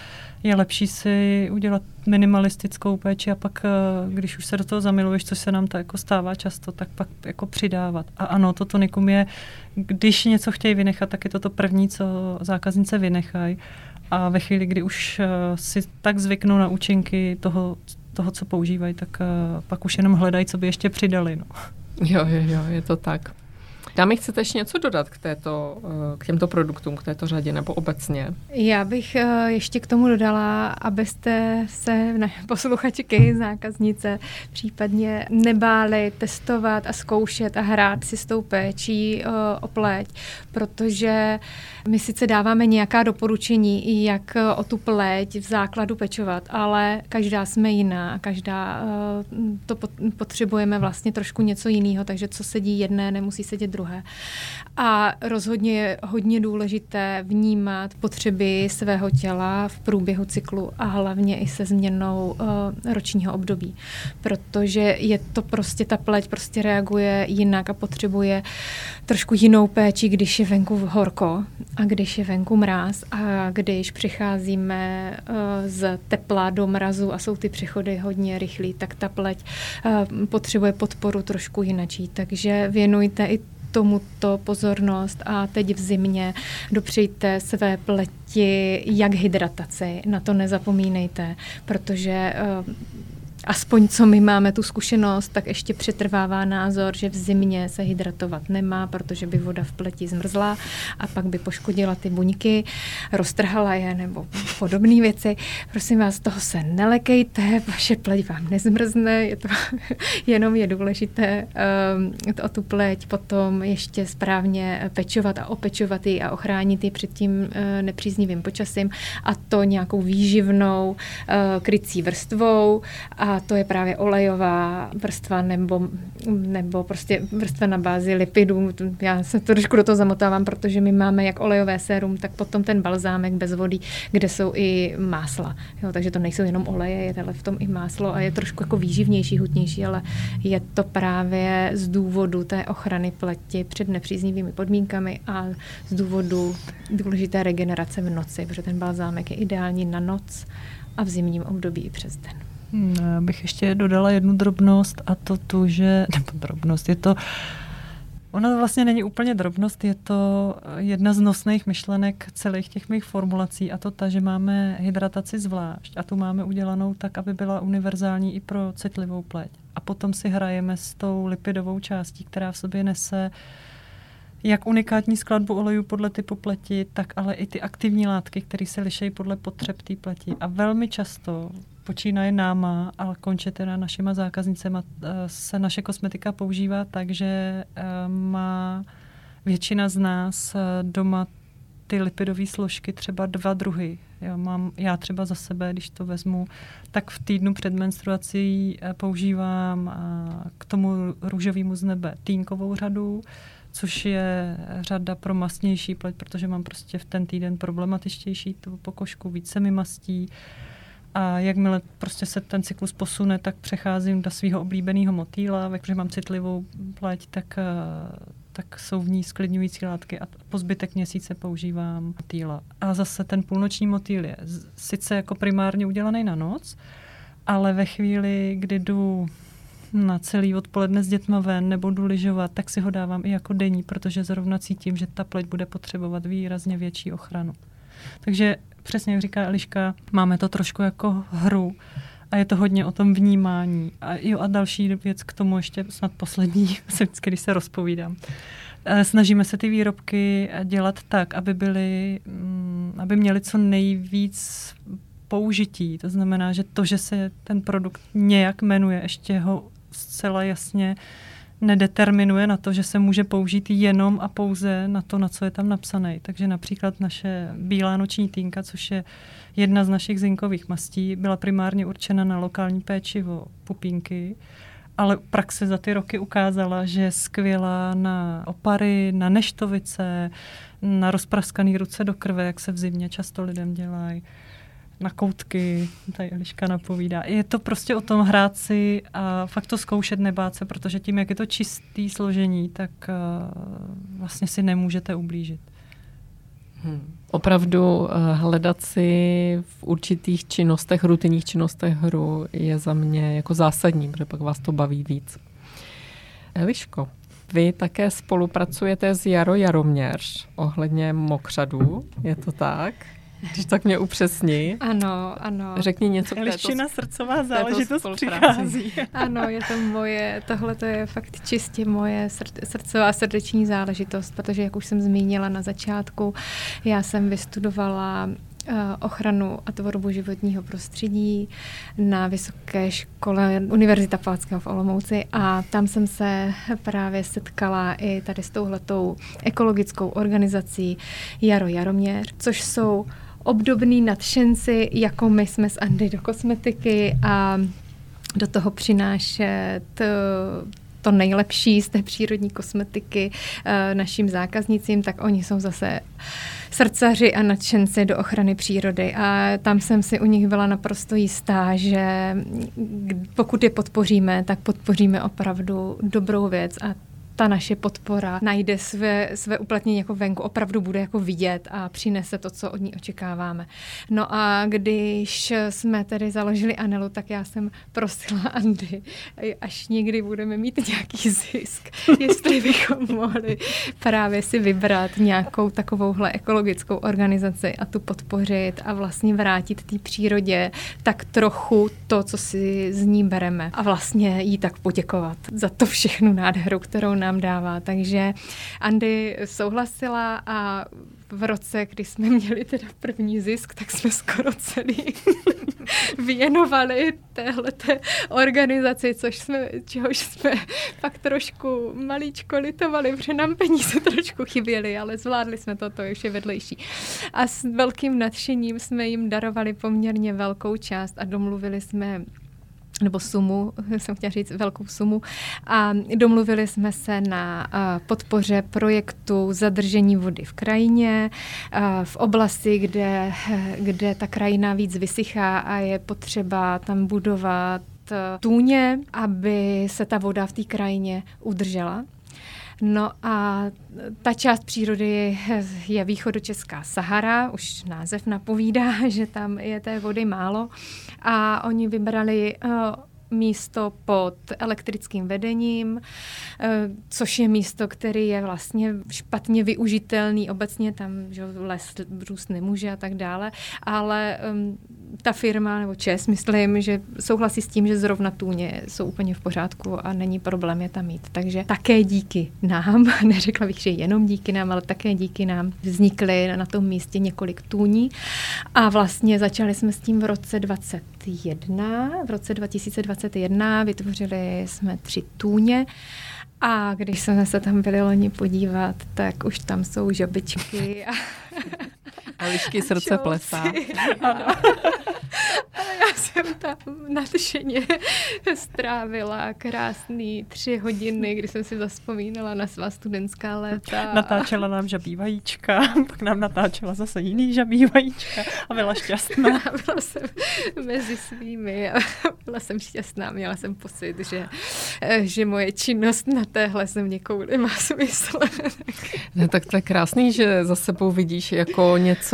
Speaker 2: Je lepší si udělat minimalistickou péči a pak, eh, když už se do toho zamiluješ, což se nám to jako stává často, tak pak jako přidávat. A ano, to tonikum je, když něco chtějí vynechat, tak je to to první, co zákaznice vynechají. A ve chvíli, kdy už eh, si tak zvyknou na účinky toho, toho, co používají, tak uh, pak už jenom hledají, co by ještě přidali. No.
Speaker 1: Jo, jo, jo, je to tak. Dámy, chcete ještě něco dodat k, této, eh, k těmto produktům, k této řadě nebo obecně?
Speaker 3: Já bych eh, ještě k tomu dodala, abyste se, ne, <laughs> posluchačky, zákaznice, případně nebáli testovat a zkoušet a hrát si s tou péčí eh, o pleť, protože my sice dáváme nějaká doporučení, jak o tu pleť v základu pečovat, ale každá jsme jiná, každá to potřebujeme vlastně trošku něco jiného, takže co sedí jedné, nemusí sedět druhé druhé. A rozhodně je hodně důležité vnímat potřeby svého těla v průběhu cyklu a hlavně i se změnou uh, ročního období. Protože je to prostě, ta pleť prostě reaguje jinak a potřebuje trošku jinou péči, když je venku horko a když je venku mráz a když přicházíme uh, z tepla do mrazu a jsou ty přechody hodně rychlí, tak ta pleť uh, potřebuje podporu trošku jinačí. Takže věnujte i tomuto pozornost a teď v zimě dopřejte své pleti jak hydrataci, na to nezapomínejte, protože uh, aspoň co my máme tu zkušenost, tak ještě přetrvává názor, že v zimě se hydratovat nemá, protože by voda v pleti zmrzla a pak by poškodila ty buňky, roztrhala je nebo podobné věci. Prosím vás, toho se nelekejte, vaše pleť vám nezmrzne, je to <laughs> jenom je důležité um, o tu pleť potom ještě správně pečovat a opečovat ji a ochránit ji před tím uh, nepříznivým počasím a to nějakou výživnou uh, krycí vrstvou a to je právě olejová vrstva nebo, nebo prostě vrstva na bázi lipidů. Já se to trošku do toho zamotávám, protože my máme jak olejové sérum, tak potom ten balzámek bez vody, kde jsou i másla. Jo, takže to nejsou jenom oleje, je ale v tom i máslo a je trošku jako výživnější, hutnější, ale je to právě z důvodu té ochrany pleti před nepříznivými podmínkami a z důvodu důležité regenerace v noci, protože ten balzámek je ideální na noc a v zimním období i přes den.
Speaker 2: Hmm, já bych ještě dodala jednu drobnost a to tu, že, <laughs> nebo drobnost, je to, Ona vlastně není úplně drobnost, je to jedna z nosných myšlenek celých těch mých formulací a to ta, že máme hydrataci zvlášť a tu máme udělanou tak, aby byla univerzální i pro citlivou pleť. A potom si hrajeme s tou lipidovou částí, která v sobě nese jak unikátní skladbu olejů podle typu pleti, tak ale i ty aktivní látky, které se lišejí podle potřeb té pleti. A velmi často počínaje náma, ale konče teda našima zákaznicema, eh, se naše kosmetika používá tak, že eh, má většina z nás eh, doma ty lipidové složky třeba dva druhy. Jo, mám, já třeba za sebe, když to vezmu, tak v týdnu před menstruací používám k tomu růžovému z nebe týnkovou řadu, což je řada pro masnější pleť, protože mám prostě v ten týden problematičtější tu pokožku, více mi mastí. A jakmile prostě se ten cyklus posune, tak přecházím do svého oblíbeného motýla, protože mám citlivou pleť, tak, tak jsou v ní sklidňující látky a po zbytek měsíce používám motýla. A zase ten půlnoční motýl je sice jako primárně udělaný na noc, ale ve chvíli, kdy jdu na celý odpoledne s dětma ven nebo jdu lyžovat, tak si ho dávám i jako denní, protože zrovna cítím, že ta pleť bude potřebovat výrazně větší ochranu. Takže přesně jak říká Eliška, máme to trošku jako hru a je to hodně o tom vnímání. A jo a další věc k tomu ještě snad poslední, <laughs> když se rozpovídám. Eh, snažíme se ty výrobky dělat tak, aby byly, mm, aby měly co nejvíc použití. To znamená, že to, že se ten produkt nějak jmenuje, ještě ho zcela jasně nedeterminuje na to, že se může použít jenom a pouze na to, na co je tam napsané. Takže například naše bílá noční týnka, což je jedna z našich zinkových mastí, byla primárně určena na lokální péčivo pupínky, ale praxe za ty roky ukázala, že je skvělá na opary, na neštovice, na rozpraskaný ruce do krve, jak se v zimě často lidem dělají na koutky, tady Eliška napovídá. Je to prostě o tom hrát si a fakt to zkoušet, nebát se, protože tím, jak je to čistý složení, tak uh, vlastně si nemůžete ublížit.
Speaker 1: Hmm. Opravdu uh, hledat si v určitých činnostech, rutinních činnostech hru je za mě jako zásadní, protože pak vás to baví víc. Eliško, vy také spolupracujete s Jaro Jaroměř ohledně mokřadů, je to tak? Když tak mě upřesni.
Speaker 3: Ano, ano.
Speaker 1: Řekni něco k
Speaker 2: této, srdcová záležitost přichází. <laughs>
Speaker 3: Ano, je to moje, tohle to je fakt čistě moje srdcová srdeční záležitost, protože jak už jsem zmínila na začátku, já jsem vystudovala eh, ochranu a tvorbu životního prostředí na Vysoké škole Univerzita Palackého v Olomouci a tam jsem se právě setkala i tady s touhletou ekologickou organizací Jaro Jaroměř, což jsou obdobný nadšenci, jako my jsme z Andy do kosmetiky a do toho přinášet eh, to nejlepší z té přírodní kosmetiky eh, našim zákaznicím, tak oni jsou zase srdcaři a nadšenci do ochrany přírody. A tam jsem si u nich byla naprosto jistá, že pokud je podpoříme, tak podpoříme opravdu dobrou věc a ta naše podpora najde své, své uplatnění jako venku, opravdu bude jako vidět a přinese to, co od ní očekáváme. No a když jsme tedy založili Anelu, tak já jsem prosila Andy, až někdy budeme mít nějaký zisk, <laughs> jestli bychom mohli právě si vybrat nějakou takovouhle ekologickou organizaci a tu podpořit a vlastně vrátit té přírodě tak trochu to, co si z ní bereme a vlastně jí tak poděkovat za to všechnu nádheru, kterou nám nám dává. Takže Andy souhlasila a v roce, kdy jsme měli teda první zisk, tak jsme skoro celý <laughs> věnovali téhleté organizaci, což jsme, čehož jsme pak trošku malíčko litovali, protože nám peníze <laughs> trošku chyběly, ale zvládli jsme to, to je vše vedlejší. A s velkým nadšením jsme jim darovali poměrně velkou část a domluvili jsme nebo sumu, <laughs> jsem chtěla říct velkou sumu. A domluvili jsme se na podpoře projektu zadržení vody v krajině, v oblasti, kde, kde ta krajina víc vysychá a je potřeba tam budovat tůně, aby se ta voda v té krajině udržela. No a ta část přírody je východočeská Sahara, už název napovídá, <laughs> že tam je té vody málo a oni vybrali uh, místo pod elektrickým vedením, eh, což je místo, který je vlastně špatně využitelný. Obecně tam že les růst nemůže a tak dále, ale um, ta firma nebo ČES, myslím, že souhlasí s tím, že zrovna tůně jsou úplně v pořádku a není problém je tam mít. Takže také díky nám, <laughs> neřekla bych, že jenom díky nám, ale také díky nám vznikly na tom místě několik tůní a vlastně začali jsme s tím v roce 21, v roce 2021 vytvořili jsme tři tůně. A když jsme se tam byli loni podívat, tak už tam jsou žabičky a <laughs>
Speaker 1: A lišky srdce plesá. <laughs>
Speaker 3: Ano. <laughs> Ale já jsem tam nadšeně strávila krásný tři hodiny, kdy jsem si zaspomínala na svá studentská léta.
Speaker 2: Natáčela nám žabí vajíčka, <laughs> pak nám natáčela zase jiný žabí vajíčka a byla šťastná.
Speaker 3: A byla jsem mezi svými a byla jsem šťastná. Měla jsem pocit, že, že moje činnost na téhle země kouli má smysl.
Speaker 1: Ne, tak to je krásný, že za sebou vidíš jako něco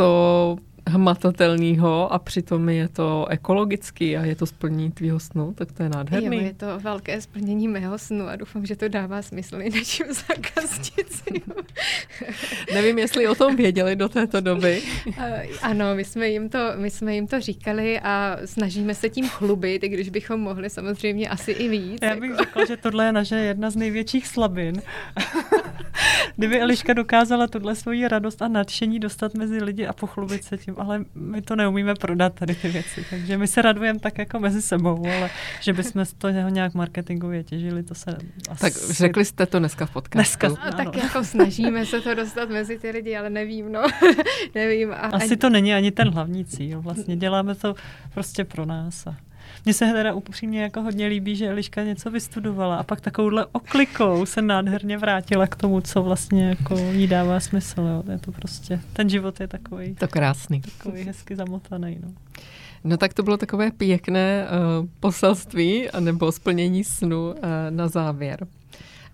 Speaker 1: hmatatelného a přitom je to ekologický a je to splnění tvýho snu, tak to je nádherný.
Speaker 3: Jo, je to velké splnění mého snu a doufám, že to dává smysl i našim zákaznicím. <laughs>
Speaker 1: Nevím, jestli o tom věděli do této doby. <laughs>
Speaker 3: ano, my jsme, jim to, my jsme jim to říkali a snažíme se tím chlubit, i když bychom mohli samozřejmě asi i víc.
Speaker 2: Já bych jako. řekla, že tohle je naše jedna z největších slabin. <laughs> Kdyby Eliška dokázala tuhle svoji radost a nadšení dostat mezi lidi a pochlubit se tím, ale my to neumíme prodat tady ty věci. Takže my se radujeme tak jako mezi sebou, ale že bychom z toho nějak marketingově těžili, to se
Speaker 1: asi... Tak řekli jste to dneska v podcastu.
Speaker 3: Dneska, no, tak jako snažíme se to dostat mezi ty lidi, ale nevím, no. <laughs> nevím. A
Speaker 2: asi ani... to není ani ten hlavní cíl. Vlastně děláme to prostě pro nás. A... Mně se teda upřímně jako hodně líbí, že Eliška něco vystudovala a pak takovouhle oklikou se nádherně vrátila k tomu, co vlastně jako jí dává smysl. Jo. Je to prostě, ten život je takový.
Speaker 1: To krásný.
Speaker 2: Takový hezky zamotaný. No.
Speaker 1: No tak to bylo takové pěkné uh, poselství nebo splnění snu uh, na závěr.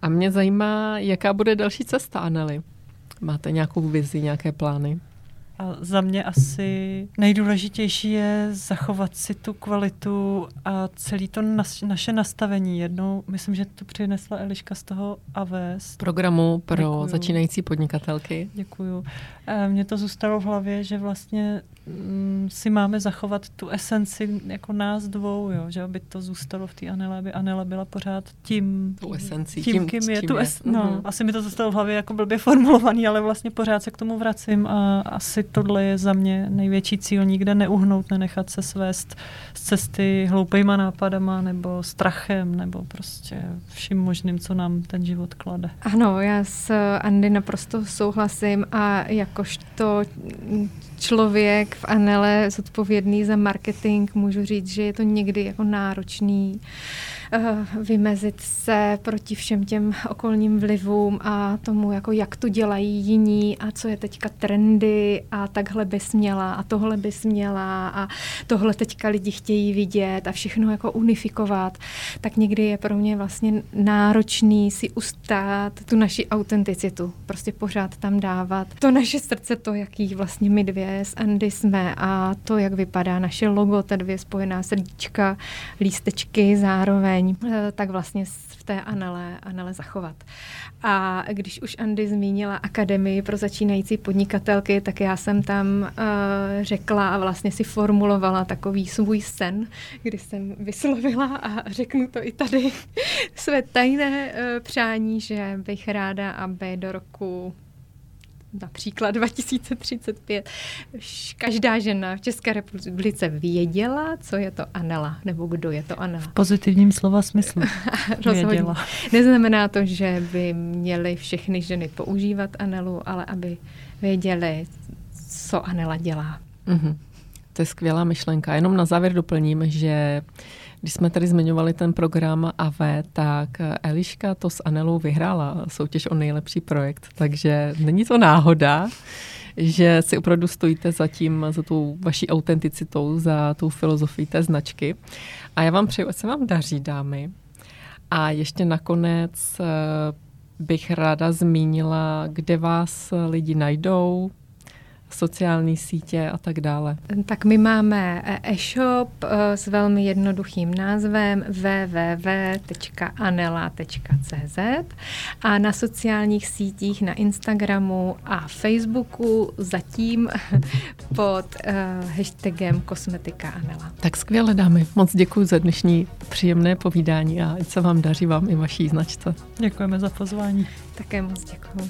Speaker 1: A mě zajímá, jaká bude další cesta, Anely. Máte nějakou vizi, nějaké plány?
Speaker 2: A za mě asi nejdůležitější je zachovat si tu kvalitu a celý to nas, naše nastavení. Jednou, myslím, že to přinesla Eliška z toho AVS.
Speaker 1: Programu pro Děkuju. začínající podnikatelky.
Speaker 2: Děkuju. Mně to zůstalo v hlavě, že vlastně mm, si máme zachovat tu esenci jako nás dvou, jo, že aby to zůstalo v té Anele, aby Anela byla pořád tím,
Speaker 1: tu esenci,
Speaker 2: tím, tím kým je. Tím tu es, je. No, mm-hmm. asi mi to zůstalo v hlavě jako blbě formulovaný, ale vlastně pořád se k tomu vracím a asi tohle je za mě největší cíl, nikde neuhnout, nenechat se svést z cesty hloupejma nápadama nebo strachem nebo prostě vším možným, co nám ten život klade.
Speaker 3: Ano, já s Andy naprosto souhlasím a jakožto člověk v Anele zodpovědný za marketing, můžu říct, že je to někdy jako náročný Eh, vymezit se proti všem těm okolním vlivům a tomu, jako jak to dělají jiní a co je teďka trendy a takhle bys měla a tohle bys měla a tohle teďka lidi chtějí vidět a všechno jako unifikovat, tak někdy je pro mě vlastně náročný si ustát tu naši autenticitu, prostě pořád tam dávat to naše srdce, to, jaký vlastně my dvě s Andy jsme a to, jak vypadá naše logo, ta dvě spojená srdíčka, lístečky zároveň eh, tak vlastně v té Anele, Anele zachovat. A když už Andy zmínila Akademii pro začínající podnikatelky, tak já jsem tam uh, řekla a vlastně si formulovala takový svůj sen, kdy jsem vyslovila a řeknu to i tady, <laughs> své tajné uh, přání, že bych ráda, aby do roku například 2035 každá žena v České republice věděla, co je to Anela, nebo kdo je to Anela.
Speaker 2: V pozitivním slova smyslu <laughs> věděla.
Speaker 3: Neznamená to, že by měly všechny ženy používat Anelu, ale aby věděli, co Anela dělá.
Speaker 1: Mm-hmm. To je skvělá myšlenka. Jenom na závěr doplním, že když jsme tady zmiňovali ten program AV, tak Eliška to s Anelou vyhrála soutěž o nejlepší projekt, takže není to náhoda, že si opravdu stojíte za tím, za tou vaší autenticitou, za tou filozofií té značky. A já vám přeju, ať se vám daří, dámy. A ještě nakonec eh, bych ráda zmínila, kde vás lidi najdou, sociální sítě a tak dále?
Speaker 3: Tak my máme e-shop eh, s velmi jednoduchým názvem www.anela.cz a na sociálních sítích na Instagramu a Facebooku zatím <laughs> pod uh, hashtagem kosmetika Anela.
Speaker 1: Tak skvěle dámy, moc děkuji za dnešní příjemné povídání a ať se vám daří vám i vaší značce.
Speaker 2: Děkujeme za pozvání.
Speaker 3: Také moc děkuji.